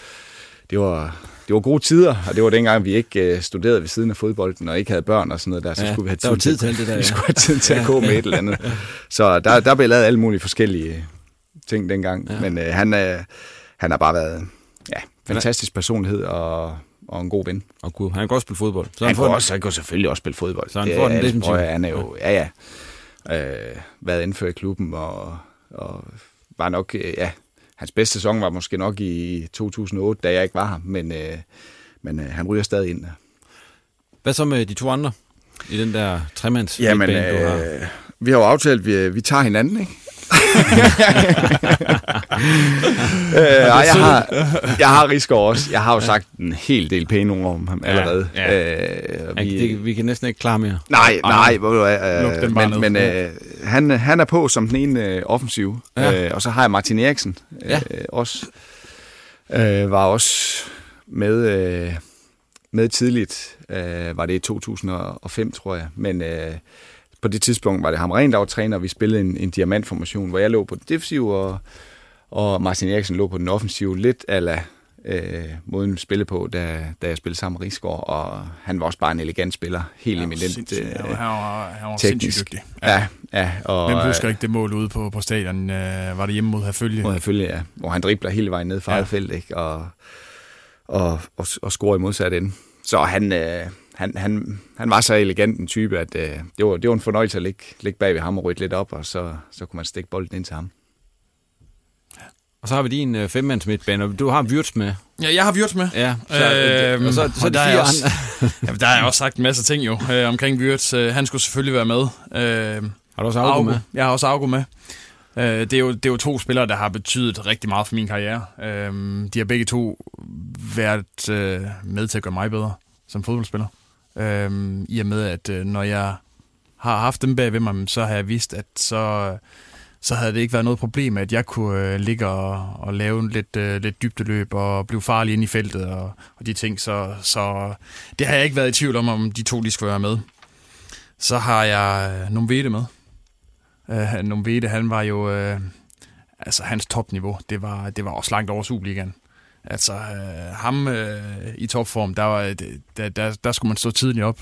det var, det var gode tider, og det var dengang, vi ikke uh, studerede ved siden af fodbolden, og ikke havde børn og sådan noget der, så Ja, skulle vi have tid, tid til det der, Vi ja. skulle have tid til at gå med et eller andet. Så der, der blev lavet alle mulige forskellige ting dengang, ja. men uh, han, uh, han har bare været ja, fantastisk personlighed og, og en god ven. Og gud, han kan godt spille fodbold. Så han, får kunne også, han kunne selvfølgelig også spille fodbold. Så han Det får den definitivt. bror, Han er jo, ja ja, øh, været indført i klubben, og, og var nok, øh, ja, hans bedste sæson var måske nok i 2008, da jeg ikke var her, men, øh, men øh, han ryger stadig ind. Hvad så med de to andre i den der tremands Jamen, midtbane, du har? øh, vi har jo aftalt, at vi, vi tager hinanden, ikke? Øh, ej, jeg har, jeg har Rigsgaard også. Jeg har jo sagt en hel del pæne ord om ham allerede. ja. Øh, Ja, det, vi kan næsten ikke klare mere. Nej, nej, bare øh, men, men øh, han, han er på som den ene øh, offensiv. Ja. Øh, og så har jeg Martin Eriksen øh, Ja. også. Øh, var også med, øh, med tidligt. Øh, var det i 2005, tror jeg. Men øh, på det tidspunkt var det ham rent, træner, og vi spillede en, en diamantformation, hvor jeg lå på den defensive, og, og Martin Eriksen lå på den offensive. Lidt ala øh, måden vi spillede på, da, da jeg spillede sammen med Rigsgaard, og han var også bare en elegant spiller. Helt eminent. Sindssygt. Han var, han var, teknisk. dygtig. Ja, ja. Og, Hvem husker ikke det mål ude på, på stadion? Øh, var det hjemme mod Herfølge? Må selvfølgelig, ja. Hvor han dribler hele vejen ned fra Ja. ja. felt, ikke? Og, og, og, og scorer i modsat ende. Så han, øh, han, han, han var så elegant en type, at øh, det, var, det var en fornøjelse at ligge, ligge bag ved ham og rydde lidt op, og så, så kunne man stikke bolden ind til ham. Og så har vi din øh, femmands midtbane, og du har Wirtz med. Ja, jeg har Wirtz med. Ja, så, Øhm, og så, så er der de er fire også- andre. Jamen, der er også sagt en masse ting jo øh, omkring Wirtz. Øh, han skulle selvfølgelig være med. Øh, Har du også Augo med? Jeg har også Augo med. Øh, det, er jo, det er jo to spillere, der har betydet rigtig meget for min karriere. Øh, de har begge to været øh, med til at gøre mig bedre som fodboldspiller. Øhm, I og med, at øh, når jeg har haft dem bag ved mig, så har jeg vidst, at så, så havde det ikke været noget problem, at jeg kunne øh, ligge og, og lave lidt, øh, lidt dybdeløb og blive farlig ind i feltet og, og de ting. Så, så det har jeg ikke været i tvivl om, om de to de skulle være med. Så har jeg øh, med. Øh, Numvede, han var jo... Øh, altså, hans topniveau, det var, det var også langt over Superligaen. Altså, øh, ham øh, i topform, der, var, det- der, der, der skulle man stå tidligt op.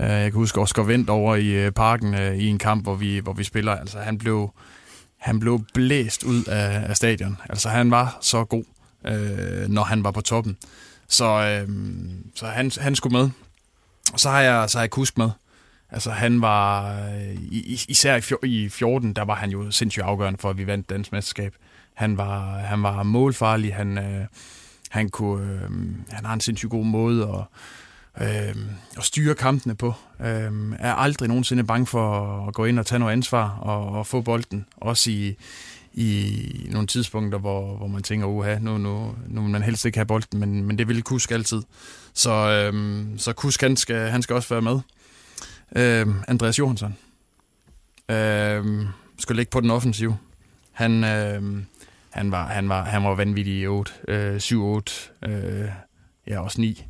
Øh, jeg kan huske Oscar Vendt over i øh, parken øh, i en kamp, hvor vi, hvor vi spiller. Altså, han blev, han blev blæst ud af, af stadion. Altså, han var så god, øh, når han var på toppen. Så, øh, så han, han skulle med. Og så har jeg, så har jeg Kusk med. Altså han var, øh, i- især i i 14, der var han jo sindssygt afgørende for, at vi vandt dansk mesterskab. Han var, han var målfarlig, han, øh, han, kunne, øh, han har en sindssygt god måde at, øh, at styre kampene på. Øh, er aldrig nogensinde bange for at gå ind og tage noget ansvar og, og få bolden. Også i, i nogle tidspunkter, hvor, hvor man tænker, uha, nu, nu, nu vil man helst ikke have bolden, men, men det vil Kusk altid. Så, øh, så Kusk, han skal, han skal også være med. Øh, Andreas Johansson. Øh, skal ligge på den offensiv. Han, øh, han, var, han, var, han var vanvittig i 8, øh, 7-8, øh, ja også 9.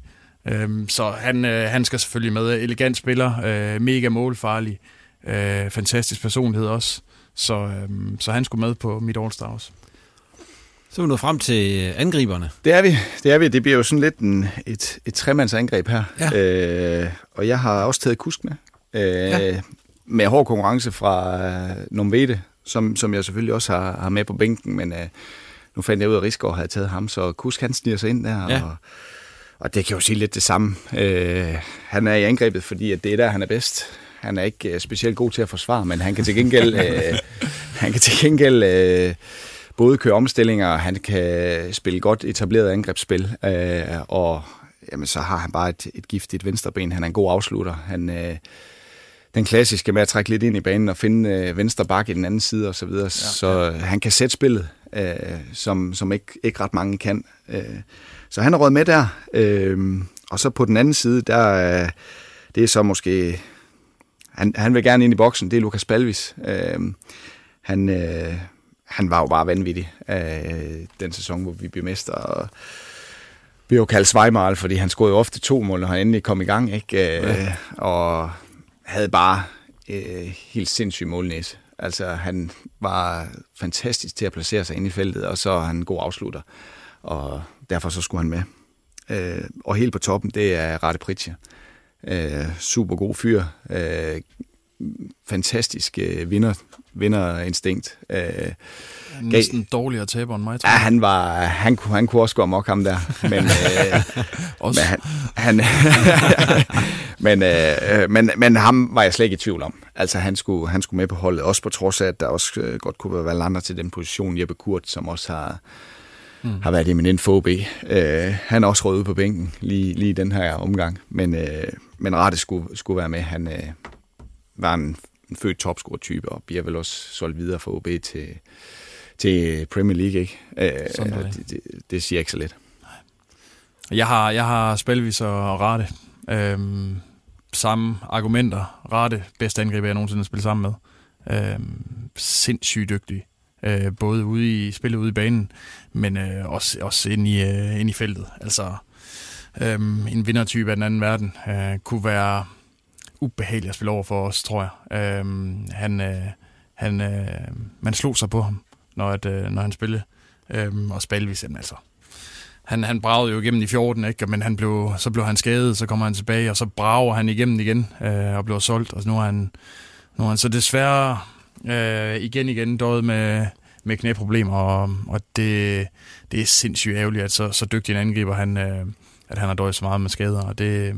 Øh, så han, øh, han skal selvfølgelig med. Elegant spiller, øh, mega målfarlig, øh, fantastisk personlighed også. Så, øh, så han skulle med på mit All-Star også. Så er vi nået frem til angriberne. Det er vi. Det er vi. Det bliver jo sådan lidt en, et, et tremandsangreb her. Ja. Øh, og jeg har også taget Kusk med. Øh, Ja. Med hård konkurrence fra øh, Numvede, som, som jeg selvfølgelig også har, har med på bænken, men øh, nu fandt jeg ud af, at Rigsgaard havde taget ham, så Kusk han sniger sig ind der, Ja. og, og det kan jo sige lidt det samme. Øh, han er i angrebet, fordi at det er der, han er bedst. Han er ikke øh, specielt god til at forsvare, men han kan til gengæld, øh, han kan til gengæld øh, både køre omstillinger, og han kan spille godt etableret angrebsspil, øh, og jamen, så har han bare et, et giftigt venstreben. Han er en god afslutter. Han, øh, den klassiske med at trække lidt ind i banen og finde øh, venstre bakke i den anden side og så videre. Ja, så ja. han kan sætte spillet, øh, som, som ikke, ikke ret mange kan. Øh, så han er råd med der. Øh, og så på den anden side, der øh, det er så måske... Han, han vil gerne ind i boksen, det er Lukas Balvis. Øh, han, øh, han var jo bare vanvittig øh, den sæson, hvor vi blev mester, og blev jo kaldt Svejmal, fordi han scorede jo ofte to mål, når han endelig kom i gang, ikke? Øh, ja. Og havde bare øh, helt sindssyg målnæse. Altså, han var fantastisk til at placere sig inde i feltet, og så er han en god afslutter. Og derfor så skulle han med. Øh, og helt på toppen, det er Rate Pritje. Øh, super god fyr. Øh, fantastisk øh, vinder, vinderinstinkt. Øh, Næsten dårligere taber end mig, tror Ja, jeg. han, var, han, kunne, han kunne også gå amok ham der. Men, øh, Også. men, han, han, men, øh, men, men ham var jeg slet ikke i tvivl om. Altså, han skulle, han skulle med på holdet, også på trods af, at der også øh, godt kunne være andre til den position. Jeppe Kurt, som også har, mm. har været eminent for OB. Øh, han er også røget på bænken lige, lige den her omgang. Men, øh, men Rette skulle, skulle være med. Han øh, var en, en født topscorer-type, og bliver vel også solgt videre for OB til, til Premier League, ikke? Øh, det. det, det, det siger ikke så lidt. Jeg har, jeg har Spelvis og Rate. Øhm, samme argumenter. Rate, bedste angriber, jeg nogensinde har spillet sammen med. Øhm, sindssygt dygtig. Øh, både ude i spillet ude i banen, men øh, også, også inde i, øh, inde i feltet. Altså øhm, en vindertype af den anden verden. Øh, kunne være ubehagelig at spille over for os, tror jeg. Øhm, han, øh, han, øh, man slog sig på ham, når, at, øh, når han spillede. Øhm, og Spalvis, jamen altså, han, han bragede jo igennem i 14, ikke? men han blev, så blev han skadet, så kommer han tilbage, og så brager han igennem igen øh, og bliver solgt. Og nu er han, nu er han så desværre øh, igen igen døjet med, med knæproblemer, og, og det, det er sindssygt ærgerligt, at så, så dygtig en angriber, han, øh, at han har døjet så meget med skader, og det,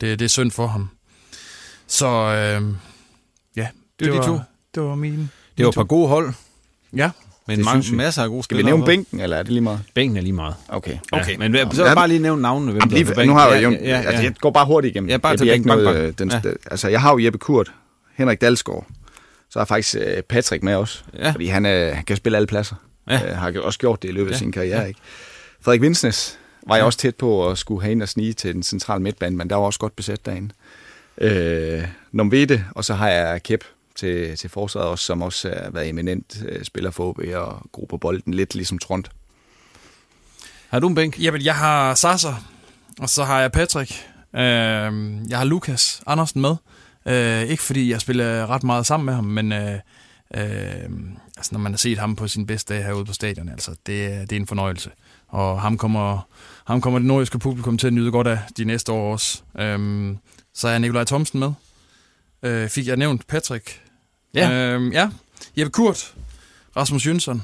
det, det er synd for ham. Så øh, ja, Det var de to. Det var min. Det var et par gode hold, Ja, men Det mange, masser af gode Skal vi nævne bænken, eller er det lige meget? Bænken er lige meget. Okay. Okay, men så Ja. bare lige nævne navnene. Hvem Jamen, der er lige, nu har jeg jo, ja, ja, altså, ja. jeg går bare hurtigt igennem. Ja, bare Det til ikke noget, bang. Den, Ja. Altså, jeg har jo Jeppe Kurt, Henrik Dalsgaard, så har jeg faktisk øh, Patrick med også, Ja. fordi han, øh, han kan spille alle pladser. Ja. Øh, har også gjort det i løbet af Ja. sin karriere. Ikke? Frederik Vinsnes var jeg også tæt på at skulle have ind og snige til den centrale midtbane, men der var også godt besat derinde. Øh, Nomvede, og så har jeg Kep til, til forsvaret også, som også har været eminent øh, spiller for OB og god på bolden, lidt ligesom Trond. Har du en bænk? Jamen, jeg har Sasser, og så har jeg Patrick. Øh, jeg har Lukas Andersen med. Øh, ikke fordi jeg spiller ret meget sammen med ham, men øh, øh, altså, når man har set ham på sin bedste dag herude på stadion, altså, det, er- det er en fornøjelse. Og ham kommer, ham kommer det nordiske publikum til at nyde godt af de næste år også. Øh, så er Nikolaj Thomsen med. Øh, fik jeg nævnt Patrick. Ja. Øh, ja. Jeppe Kurt. Rasmus Jønsson.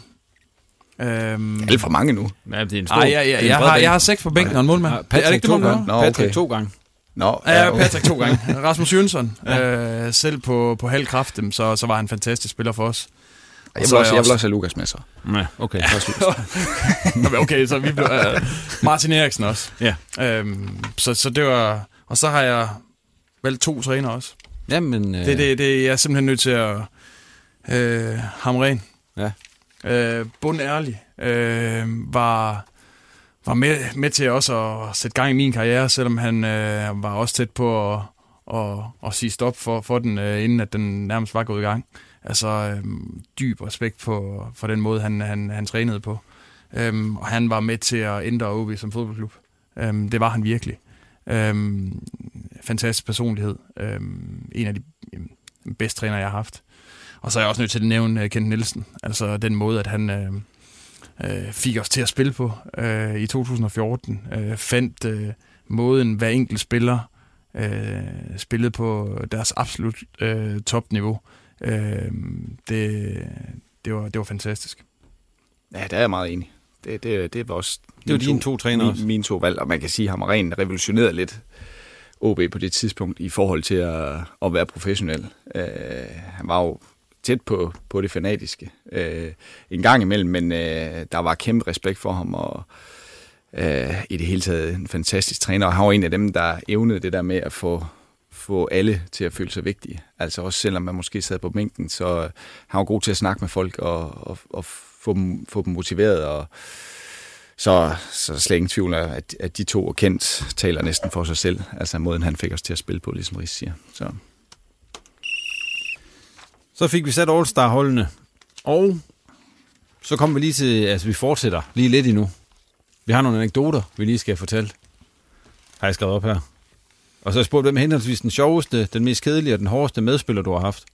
Øhm, Alt for mange nu. Ja, det er en stor... ej, ja, ja, jeg, har, jeg har seks på bænken og en målmand. Ja, er det Patrick ikke det, to man? Nå, Patrick okay. to gange. Nå, Ja, okay. Patrick to gange. Rasmus Jønsson, ja. øh, selv på, på halv kraft, så, så var han en fantastisk spiller for os. Jeg vil, så også, jeg jeg vil også- have Lukas med så. Nej, okay. Nå, Okay, så vi blev... Uh, Martin Eriksen også. Ja. Øhm, så, så det var... Og så har jeg valgt to træner også. Jamen, øh, Det, det, det jeg er simpelthen nødt til at øh, hamre ind. Ja. Øh, bund ærlig. Øh, var var med, med til også at sætte gang i min karriere, selvom han øh, var også tæt på at, at, at sige stop for, for den, øh, inden at den nærmest var gået i gang. Altså øh, dyb respekt på, for den måde, han, han, han trænede på. Øhm, og han var med til at ændre OB som fodboldklub. Øhm, det var han virkelig. Øhm, fantastisk personlighed. Øhm, en af de øhm, bedste trænere, jeg har haft. Og så er jeg også nødt til at nævne uh, Kent Nielsen. Altså den måde, at han øh, øh, fik os til at spille på øh, i 2014. Øh, fandt øh, måden, hver enkelt spiller øh, spillede på deres absolut øh, topniveau. Øh, det, det, var, det var fantastisk. Ja, der er jeg meget enig. Det, det, det var også... Det var dine to trænere også. Mine, mine to valg, og man kan sige, at ham rent revolutioneret lidt OB på det tidspunkt i forhold til at, at være professionel. Øh, han var jo tæt på, på det fanatiske øh, en gang imellem, men øh, der var kæmpe respekt for ham, og øh, i det hele taget en fantastisk træner, og han var en af dem, der evnede det der med at få, få alle til at føle sig vigtige. Altså også selvom man måske sad på bænken, så han var god til at snakke med folk og, og, og få, dem, få dem motiveret, og så, så er slet ingen tvivl, at, at de to er kendt, taler næsten for sig selv. Altså måden, han fik os til at spille på, ligesom Ries siger. Så. Så fik vi sat All-Star-holdene, og så kom vi lige til, altså vi fortsætter lige lidt endnu. Vi har nogle anekdoter, vi lige skal fortalt. Har jeg skrevet op her. Og så har jeg spurgt, hvem er henholdsvis den sjoveste, den mest kedelige og den hårdeste medspiller, du har haft?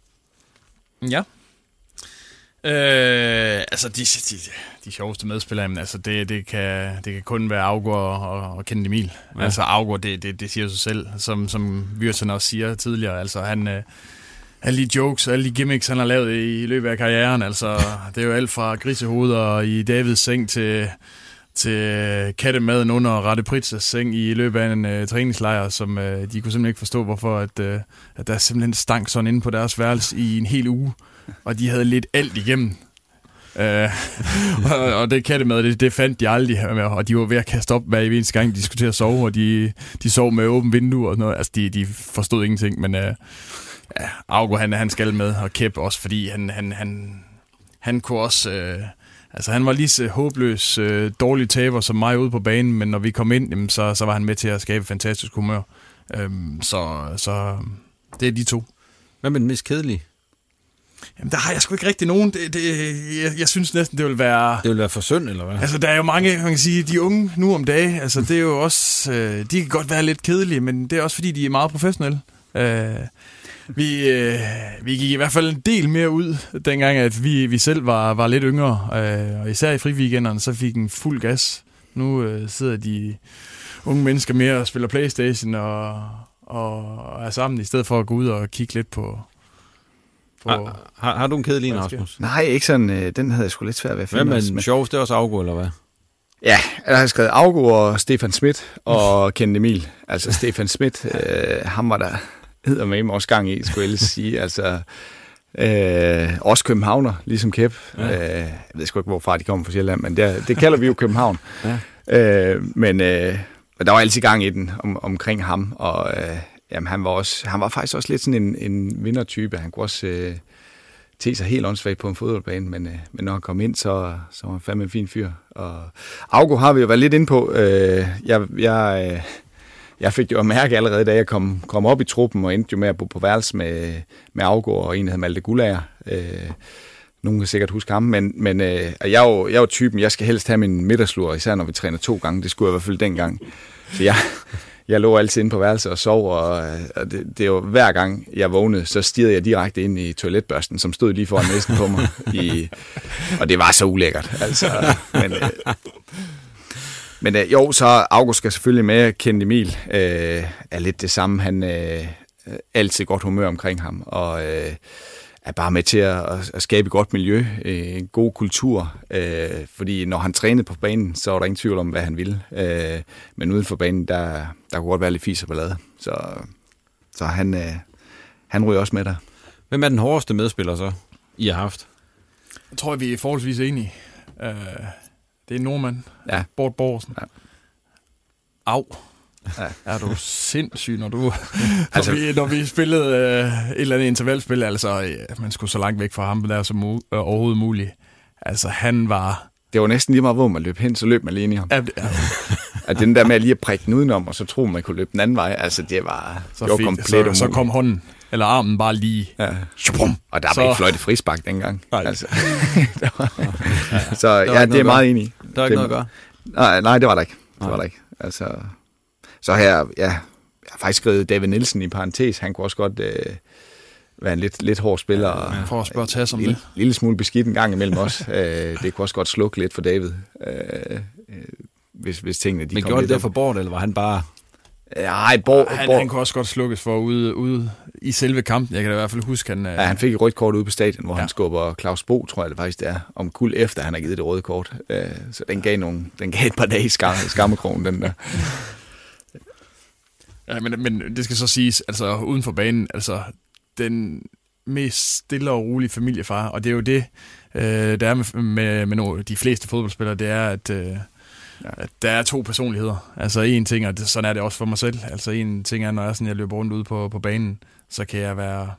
Ja. Øh, altså, de, de, de sjoveste medspillere, jamen, altså, det, det, kan, det kan kun være Augur og, og Kenneth Emil. Ja. Altså, Augur, det, det, det siger sig selv, som, som Vyrsen også siger tidligere. Altså, han... Øh, alle de jokes, alle de gimmicks, han har lavet i løbet af karrieren. Altså, det er jo alt fra grisehoveder i Davids seng til, til kattemaden under Rette Pritzes seng i løbet af en uh, træningslejr, som uh, de kunne simpelthen ikke forstå, hvorfor at, uh, at der simpelthen stank sådan inde på deres værelse i en hel uge. Og de havde lidt alt igennem. Uh, og, og det kattemad, det, det fandt de aldrig, og de var ved at kaste op hver eneste gang, de skulle til at sove, og de, de sov med åbent vindue og sådan noget. Altså, de, de forstod ingenting, men... Uh, ja, Augo, han, han skal med, og Kæp også, fordi han, han, han, han kunne også... Øh, altså, han var lige så håbløs, øh, dårlig taber som mig ude på banen, men når vi kom ind, jamen, så, så var han med til at skabe fantastisk humør. Øhm, så, så det er de to. Hvad med den mest kedelige? Jamen, der har jeg sgu ikke rigtig nogen. Det, det, jeg, jeg synes næsten, det vil være... Det vil være for synd, eller hvad? Altså, der er jo mange, man kan sige, de unge nu om dagen, altså, det er jo også... Øh, de kan godt være lidt kedelige, men det er også, fordi de er meget professionelle. Øh, vi, øh, vi gik i hvert fald en del mere ud, dengang at vi, vi selv var, var lidt yngre. Øh, og især i friweekenderne, så fik en fuld gas. Nu øh, sidder de unge mennesker mere og spiller Playstation og, og er sammen, i stedet for at gå ud og kigge lidt på... på har, har, har du en kedelig en, Rasmus? Nej, ikke sådan. Øh, den havde jeg sgu lidt svært ved at finde. Hvem er den sjoveste? Det er også Augo, eller hvad? Ja, jeg har skrevet Augo og Stefan Schmidt og Kent Emil. Altså Stefan Schmidt, øh, ham var der hedder med også gang i, skulle jeg sige. Altså, øh, også københavner, ligesom Kæp. Ja. Øh, jeg ved sgu ikke, hvorfra de kommer fra Sjælland, men det, det kalder vi jo København. ja. øh, men øh, der var altid gang i den om, omkring ham, og øh, jamen, han, var også, han var faktisk også lidt sådan en, en vindertype. Han kunne også øh, te sig helt åndssvagt på en fodboldbane, men, øh, men når han kom ind, så, så var han fandme en fin fyr. Og Augo har vi jo været lidt ind på. Øh, jeg, jeg, øh, jeg fik jo at mærke allerede, da jeg kom, kom op i truppen og endte jo med at bo på værelse med, med Augo og en, der hed Malte Gullager. Øh, nogen kan sikkert huske ham, men, men øh, jeg, er jo, jeg er jo typen, jeg skal helst have min middagslur, især når vi træner to gange. Det skulle jeg i hvert fald dengang. Så jeg, jeg lå altid inde på værelset og sov, og, og det, det var hver gang jeg vågnede, så stirrede jeg direkte ind i toiletbørsten, som stod lige foran næsten på mig. I, og det var så ulækkert. Altså, men, øh, men øh, jo, så August skal selvfølgelig med. Kendt Emil øh, er lidt det samme. Han øh, er altid godt humør omkring ham, og øh, er bare med til at, at skabe et godt miljø, øh, en god kultur. Øh, fordi når han trænede på banen, så var der ingen tvivl om, hvad han ville. Øh, men uden for banen, der, der kunne godt være lidt fis og ballade. Så, så han, øh, han ryger også med der. Hvem er den hårdeste medspiller så, I har haft? Jeg tror, vi er forholdsvis enige. Uh, det er Norman. Ja. Bort Borgsen. Ja. Au. Ja. Er du sindssyg, når du... altså, når, vi, når vi spillede uh, et eller andet intervalspil, altså, uh, man skulle så langt væk fra ham der som uh, overhovedet muligt. Altså, han var... Det var næsten lige meget, hvor man løb hen, så løb man lige ind i ham. Ja, ja. at den der med at lige at prikke den udenom, og så tro man kunne løbe den anden vej, altså det var, så det var fint. komplet så, så kom hånden, eller armen bare lige. Ja. Og der var så... ikke fløjte frisbak dengang. Nej. Altså. så ja, det er meget enig i. Der er ikke noget at gøre? Nej, nej, det var der ikke. Det var der ikke. Altså, så her, ja, jeg har faktisk skrevet David Nielsen i parentes. Han kunne også godt øh, være en lidt, lidt hård spiller. Ja, ja. For at spørge tage som lille, det. lille smule beskidt en gang imellem os. øh, det kunne også godt slukke lidt for David. Øh, øh, hvis, hvis tingene de Men gjorde det der for Bort, eller var han bare Nej, Borg, Han, Borg, han kunne også godt slukkes for ude, ude i selve kampen. Jeg kan da i hvert fald huske, han... øh, Ja, han fik et rødt kort ude på stadion, hvor ja. Ja. han skubber Claus Bo, tror jeg det faktisk det er, om kul efter han har givet det røde kort. Øh, Så den gav, nogle, den gav et par dage i skam, skammekrogen, den der. Ja, men, men det skal så siges, altså uden for banen, altså den mest stille og rolige familiefar, og det er jo det, øh, der er med, med, med nogle, de fleste fodboldspillere, det er, at, øh, at der er to personligheder. Altså en ting, og det, sådan er det også for mig selv, altså en ting er, når jeg, sådan, jeg løber rundt ude på, på banen, så kan jeg være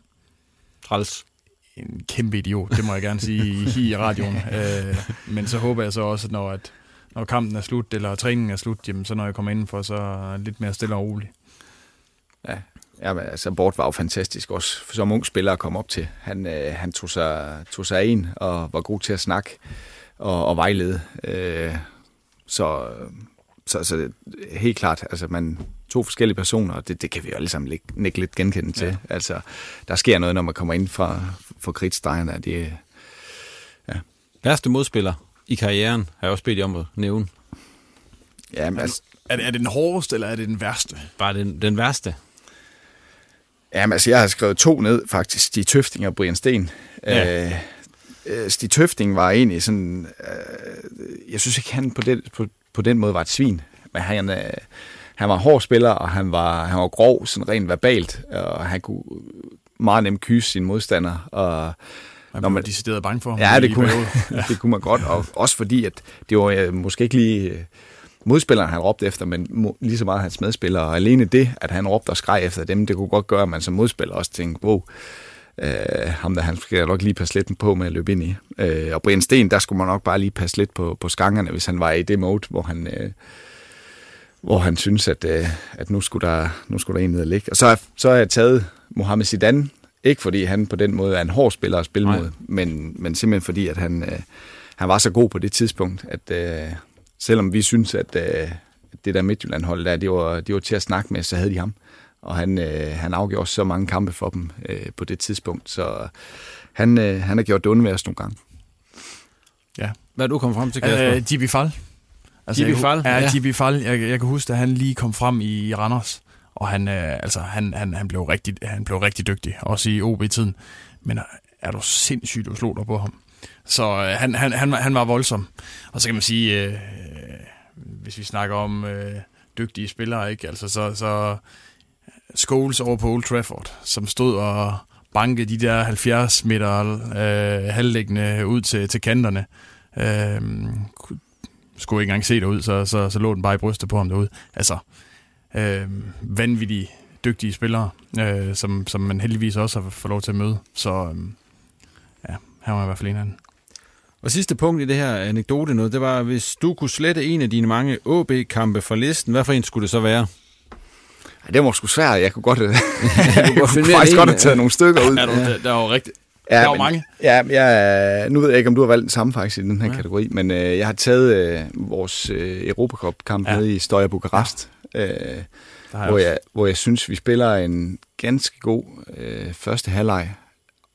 Træls. en kæmpe idiot, det må jeg gerne sige i, i radioen. Øh, men så håber jeg så også, at når, at når kampen er slut, eller træningen er slut, jamen, så når jeg kommer indenfor, så er lidt mere stille og rolig. Ja, ja men, altså Bort var jo fantastisk også for som ung spiller at komme op til. Han, øh, han tog, sig, tog sig ind og var god til at snakke og, og vejlede. Øh, så, så, så helt klart, altså man to forskellige personer, og det, det kan vi jo alle sammen lægge, lægge lidt genkende til. Ja. Altså, der sker noget, når man kommer ind fra, fra at det, Værste modspiller i karrieren, har jeg også bedt jer om at nævne. ja, men, altså, Er det, er det den hårdeste, eller er det den værste? Bare den, den værste. Ja, men altså, jeg har skrevet to ned, faktisk. Stig Tøfting og Brian Sten. Ja. Øh, øh, Stig Tøfting var egentlig sådan... Øh, jeg synes ikke, han på den, på, på den måde var et svin. Men han, øh, han var en hård spiller, og han var, han var grov, sådan rent verbalt. Og han kunne meget nemt kyse sine modstandere. Og, Man Når man- decideret bange for ham. Ja, det kunne, perioder. det kunne man godt, og også fordi, at det var øh, måske ikke lige modspilleren, han råbte efter, men lige så meget hans medspillere. Og alene det, at han råbte og skreg efter dem, det kunne godt gøre, at man som modspiller også tænkte, wow, øh, ham der, han skal nok lige passe lidt på med at løbe ind i. Øh, og Brian Sten, der skulle man nok bare lige passe lidt på, på skangerne, hvis han var i det mode, hvor han... Øh, hvor han synes, at, øh, at nu, skulle der, nu skulle der en ned og ligge. Og så, har- så har jeg taget Mohamed Zidane, ikke fordi han på den måde er en hård spiller at spille Nej. mod, men, men simpelthen fordi, at han, øh, han var så god på det tidspunkt, at øh, selvom vi synes, at øh, det der Midtjylland-hold der, det var, det var til at snakke med, så havde de ham. Og han, øh, han afgjorde så mange kampe for dem øh, på det tidspunkt, så han, øh, han har gjort det undværs nogle gange. Hvad er du kommet frem til, Kasper? Øh, Gibi Fall. Altså, Gibi jeg, Fall, Ja, ja. Gibi Fall. Jeg, jeg kan huske, at han lige kom frem i, Randers, og han, øh, altså, han, han, han, blev rigtig, han blev rigtig dygtig, også i OB-tiden. Men er du sindssygt, du slog dig på ham. Så øh, han, han, han, han var voldsom. Og så kan man sige, øh, øh, hvis vi snakker om øh, dygtige spillere, ikke? Altså, så, så Scholes over på Old Trafford, som stod og bankede de der 70 meter øh, halvlæggende ud til, til kanterne. Øh, skulle ikke engang se derud, så, så, så lå den bare i brystet på ham derude. Altså, øh, vanvittige, dygtige spillere, øh, som, som man heldigvis også har fået lov til at møde. Så øh, han var i hvert fald en af dem. Og sidste punkt i det her anekdote noget, det var, hvis du kunne slette en af dine mange AB-kampe fra listen, hvad for en skulle det så være? Ja, det var sgu svært. Jeg kunne godt, jeg kunne kunne godt finde faktisk godt have ja. taget nogle stykker ud. Er du, der, der var rigtig, Ja, der var men- mange. Ja, jeg, nu ved jeg ikke, om du har valgt den samme faktisk i den her Ja. ja. kategori, men øh, jeg har taget øh, vores øh, Europacup-kamp Ja. ja. nede i Støjer Bukarest, øh, Der hvor, jeg, hvor jeg synes, vi spiller en ganske god øh, første halvleg.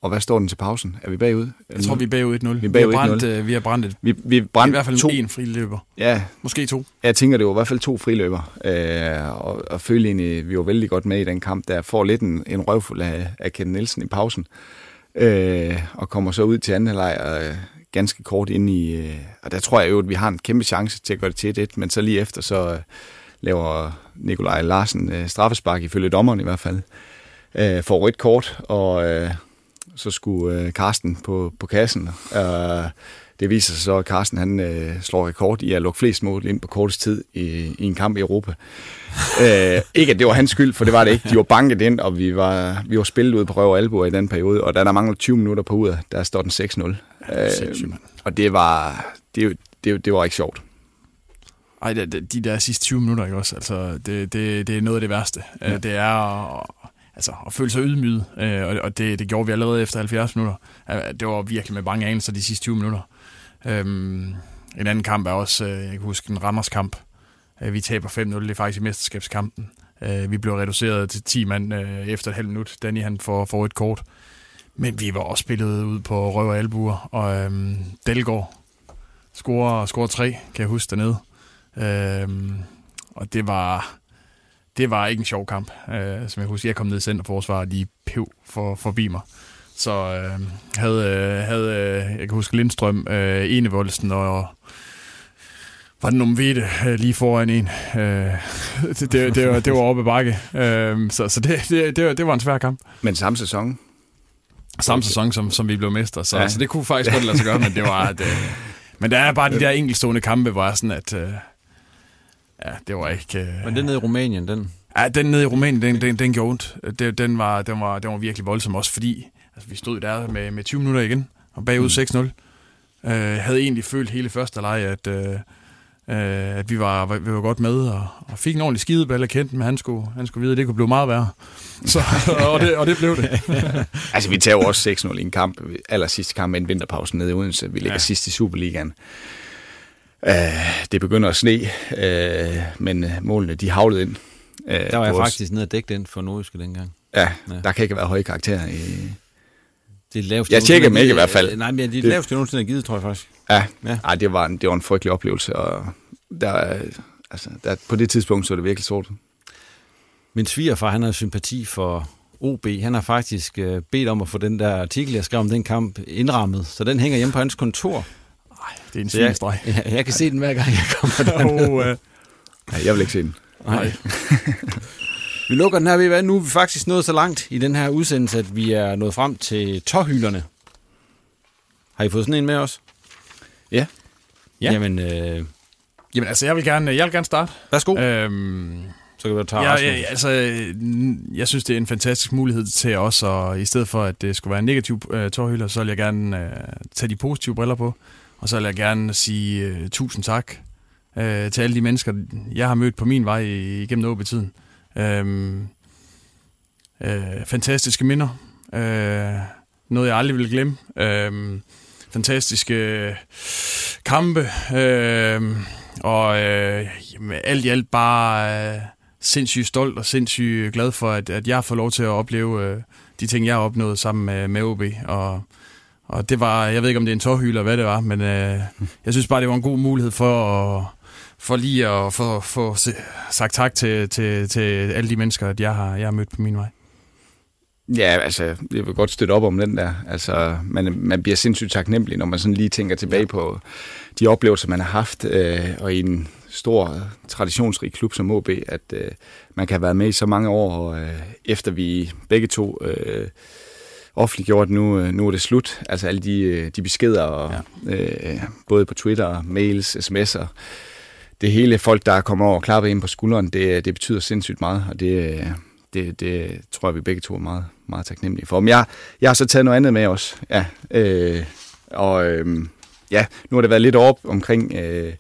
Og hvad står den til pausen? Er vi bagud? Jeg tror, vi er bagud 1-0. Vi er Vi har bagud brændt, 1-0. øh, vi har brændt et, vi, vi i brændte hvert fald to. en fri løber. Ja, Måske to. jeg tænker, det var i hvert fald to friløber. Øh, og, og følte egentlig, vi var vældig godt med i den kamp. Der får lidt en, en røvfuld af, af Ken Nielsen i pausen. Øh, og kommer så ud til anden halvleg og øh, ganske kort ind i... Øh, og der tror jeg jo, at vi har en kæmpe chance til at gøre det til et, men så lige efter, så øh, laver Nikolaj Larsen øh, straffespark, ifølge dommeren i hvert fald. Øh, får rødt kort, og øh, så skulle øh, Karsten på, på kassen. Øh, det viser sig så, at Carsten han, øh, slår rekord i at lukke flest mål ind på kortest tid i, i en kamp i Europa. øh, ikke at det var hans skyld, for det var det ikke. De var banket ind, og vi var, vi var spillet ud på røv og albuer i den periode, og da der mangler 20 minutter på uret, der står den 6-0. Ja, mand. og det var, det, det, det var ikke sjovt. Ej, de, de- de der sidste 20 minutter, ikke også? Altså, det, det, det er noget af det værste. Ja. Det er at, altså, at føle sig ydmyget, øh, og, og det, det gjorde vi allerede efter 70 minutter. Øh, det var virkelig med mange anelser de sidste 20 minutter. Øhm, en anden kamp er også, øh, jeg kan huske, en Randers kamp. Øh, Vi taber 5-0, det er faktisk i mesterskabskampen. Øh, Vi blev reduceret til 10 mand øh, efter et halvt minut. Danny han får, får et kort. Men vi var også spillet ud på røv og albuer, og øhm, Delgaard scorer, scorer tre, kan jeg huske dernede. Øhm, og det var, det var ikke en sjov kamp. Øh, som jeg husker, jeg kom ned i centerforsvar, og de pev for, forbi mig. Så øh, havde, øh, havde øh, jeg kan huske Lindstrøm, øh, Enevoldsen og var det Numvide øh, lige foran en. Øh, det, det, det, var, det var oppe bakke. Øh, så så det, det, det, var, det var en svær kamp. Men samme sæson? Samme sæson, som, som vi blev mester. Så, ja. så det kunne faktisk godt lade sig gøre, men det var... Det, men der er bare de der enkeltstående kampe, hvor jeg sådan, at... Øh, ja, det var ikke... Øh, men den nede i Rumænien, den... Ja, den nede i Rumænien, den, den, den gjorde ondt. Den, den, var, den, var, den var virkelig voldsom også, fordi altså, vi stod der med, med 20 minutter igen, og bagud mm. 6-0. Øh, havde egentlig følt hele første leg, at, øh, øh, at vi, var, vi var godt med, og, og fik en ordentlig skideball af Kenten, men han skulle, han skulle vide, at det kunne blive meget værre. Så, og, det, og det blev det. altså, vi tager jo også 6-0 i en kamp, aller sidste kamp med en vinterpause nede i Odense. Vi ligger ja. sidst i Superligaen. Uh, det begynder at sne, uh, men målene de havlede ind. Uh, der var jeg faktisk nede og dække den for Nordiske dengang. Ja, ja, der kan ikke være høje karakterer i... Det laveste jeg tjekker dem ikke i hvert fald. Nej, men det det laveste, jeg nogensinde har givet, tror jeg faktisk. Ja, ja. Ej, det, var en, det var en frygtelig oplevelse, og der, altså, der, på det tidspunkt så det virkelig sort. Min svigerfar, han har sympati for OB. Han har faktisk øh, bedt om at få den der artikel, jeg skrev om den kamp, indrammet. Så den hænger hjemme på hans kontor. Det er en svigerstreg. Jeg, jeg, jeg kan se den hver gang, jeg kommer der. oh, uh... ja, jeg vil ikke se den. Nej. vi lukker den her ved, hvad nu er vi faktisk nået så langt i den her udsendelse, at vi er nået frem til tårhylderne. Har I fået sådan en med os? Ja. ja. Jamen, øh... Jamen altså, jeg vil gerne, jeg vil gerne starte. Værsgo. Øhm, så kan vi tage ja, ja, altså, jeg synes, det er en fantastisk mulighed til os, og i stedet for, at det skulle være en negativ uh, tårhylder, så vil jeg gerne uh, tage de positive briller på, og så vil jeg gerne sige uh, tusind tak uh, til alle de mennesker, jeg har mødt på min vej igennem åbetiden. Uh, øhm, øh, uh, fantastiske minder. Uh, noget, jeg aldrig vil glemme. Uh, fantastiske kampe, uh, og uh, jamen, alt i alt bare... Uh, sindssygt stolt og sindssygt glad for, at, at jeg får lov til at opleve øh, de ting, jeg har opnået sammen med, med OB. Og, og det var, jeg ved ikke, om det er en tårhyl eller hvad det var, men øh, jeg synes bare, det var en god mulighed for at for lige at få, få sagt tak til, til, til alle de mennesker, at jeg har, jeg har mødt på min vej. Ja, altså, jeg vil godt støtte op om den der. Altså, man, man bliver sindssygt taknemmelig, når man sådan lige tænker tilbage ja. på de oplevelser, man har haft, øh, og i en stor, traditionsrig klub som OB, at øh, man kan have været med i så mange år, og øh, efter vi begge to øh, offentliggjort, nu, øh, nu er det slut. Altså alle de, øh, de beskeder, og, ja. øh, både på Twitter, mails, sms'er, det hele folk, der kommer over og klapper ind på skulderen, det, det betyder sindssygt meget, og det, det, det tror jeg, vi begge to er meget, meget taknemmelige for. Men jeg, jeg har så taget noget andet med os, ja, øh, og øh, ja, nu har det været lidt op omkring... Øh,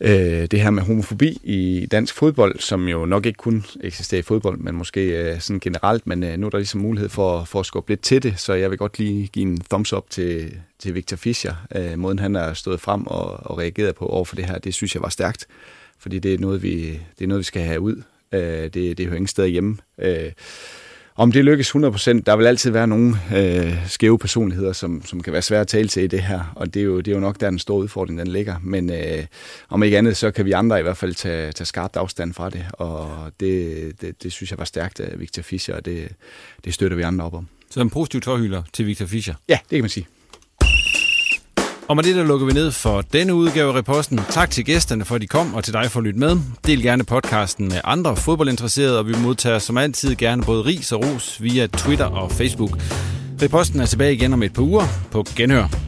øh, det her med homofobi i dansk fodbold, som jo nok ikke kun eksisterer i fodbold, men måske øh, sådan generelt, men øh, nu er der ligesom mulighed for, for at skubbe lidt til det, så jeg vil godt lige give en thumbs up til, til Victor Fischer. Øh, måden han har stået frem og, og reageret på over for det her, det synes jeg var stærkt, fordi det er noget, vi, det er noget, vi skal have ud. Øh, det, det hører ingen steder hjemme. Øh, om det lykkes 100%, der vil altid være nogle øh, skæve personligheder, som, som kan være svære at tale til i det her, og det er jo, det er jo nok der den store udfordring, den ligger. Men øh, om ikke andet, så kan vi andre i hvert fald tage, tage skarpt afstand fra det, og det, det, det synes jeg var stærkt af Victor Fischer, og det, det støtter vi andre op om. Så en positiv tårhylder til Victor Fischer? Ja, det kan man sige. Og med det, der lukker vi ned for denne udgave af Reposten. Tak til gæsterne for, at de kom, og til dig for at lytte med. Del gerne podcasten med andre fodboldinteresserede, og vi modtager som altid gerne både ris og ros via Twitter og Facebook. Reposten er tilbage igen om et par uger på Genhør.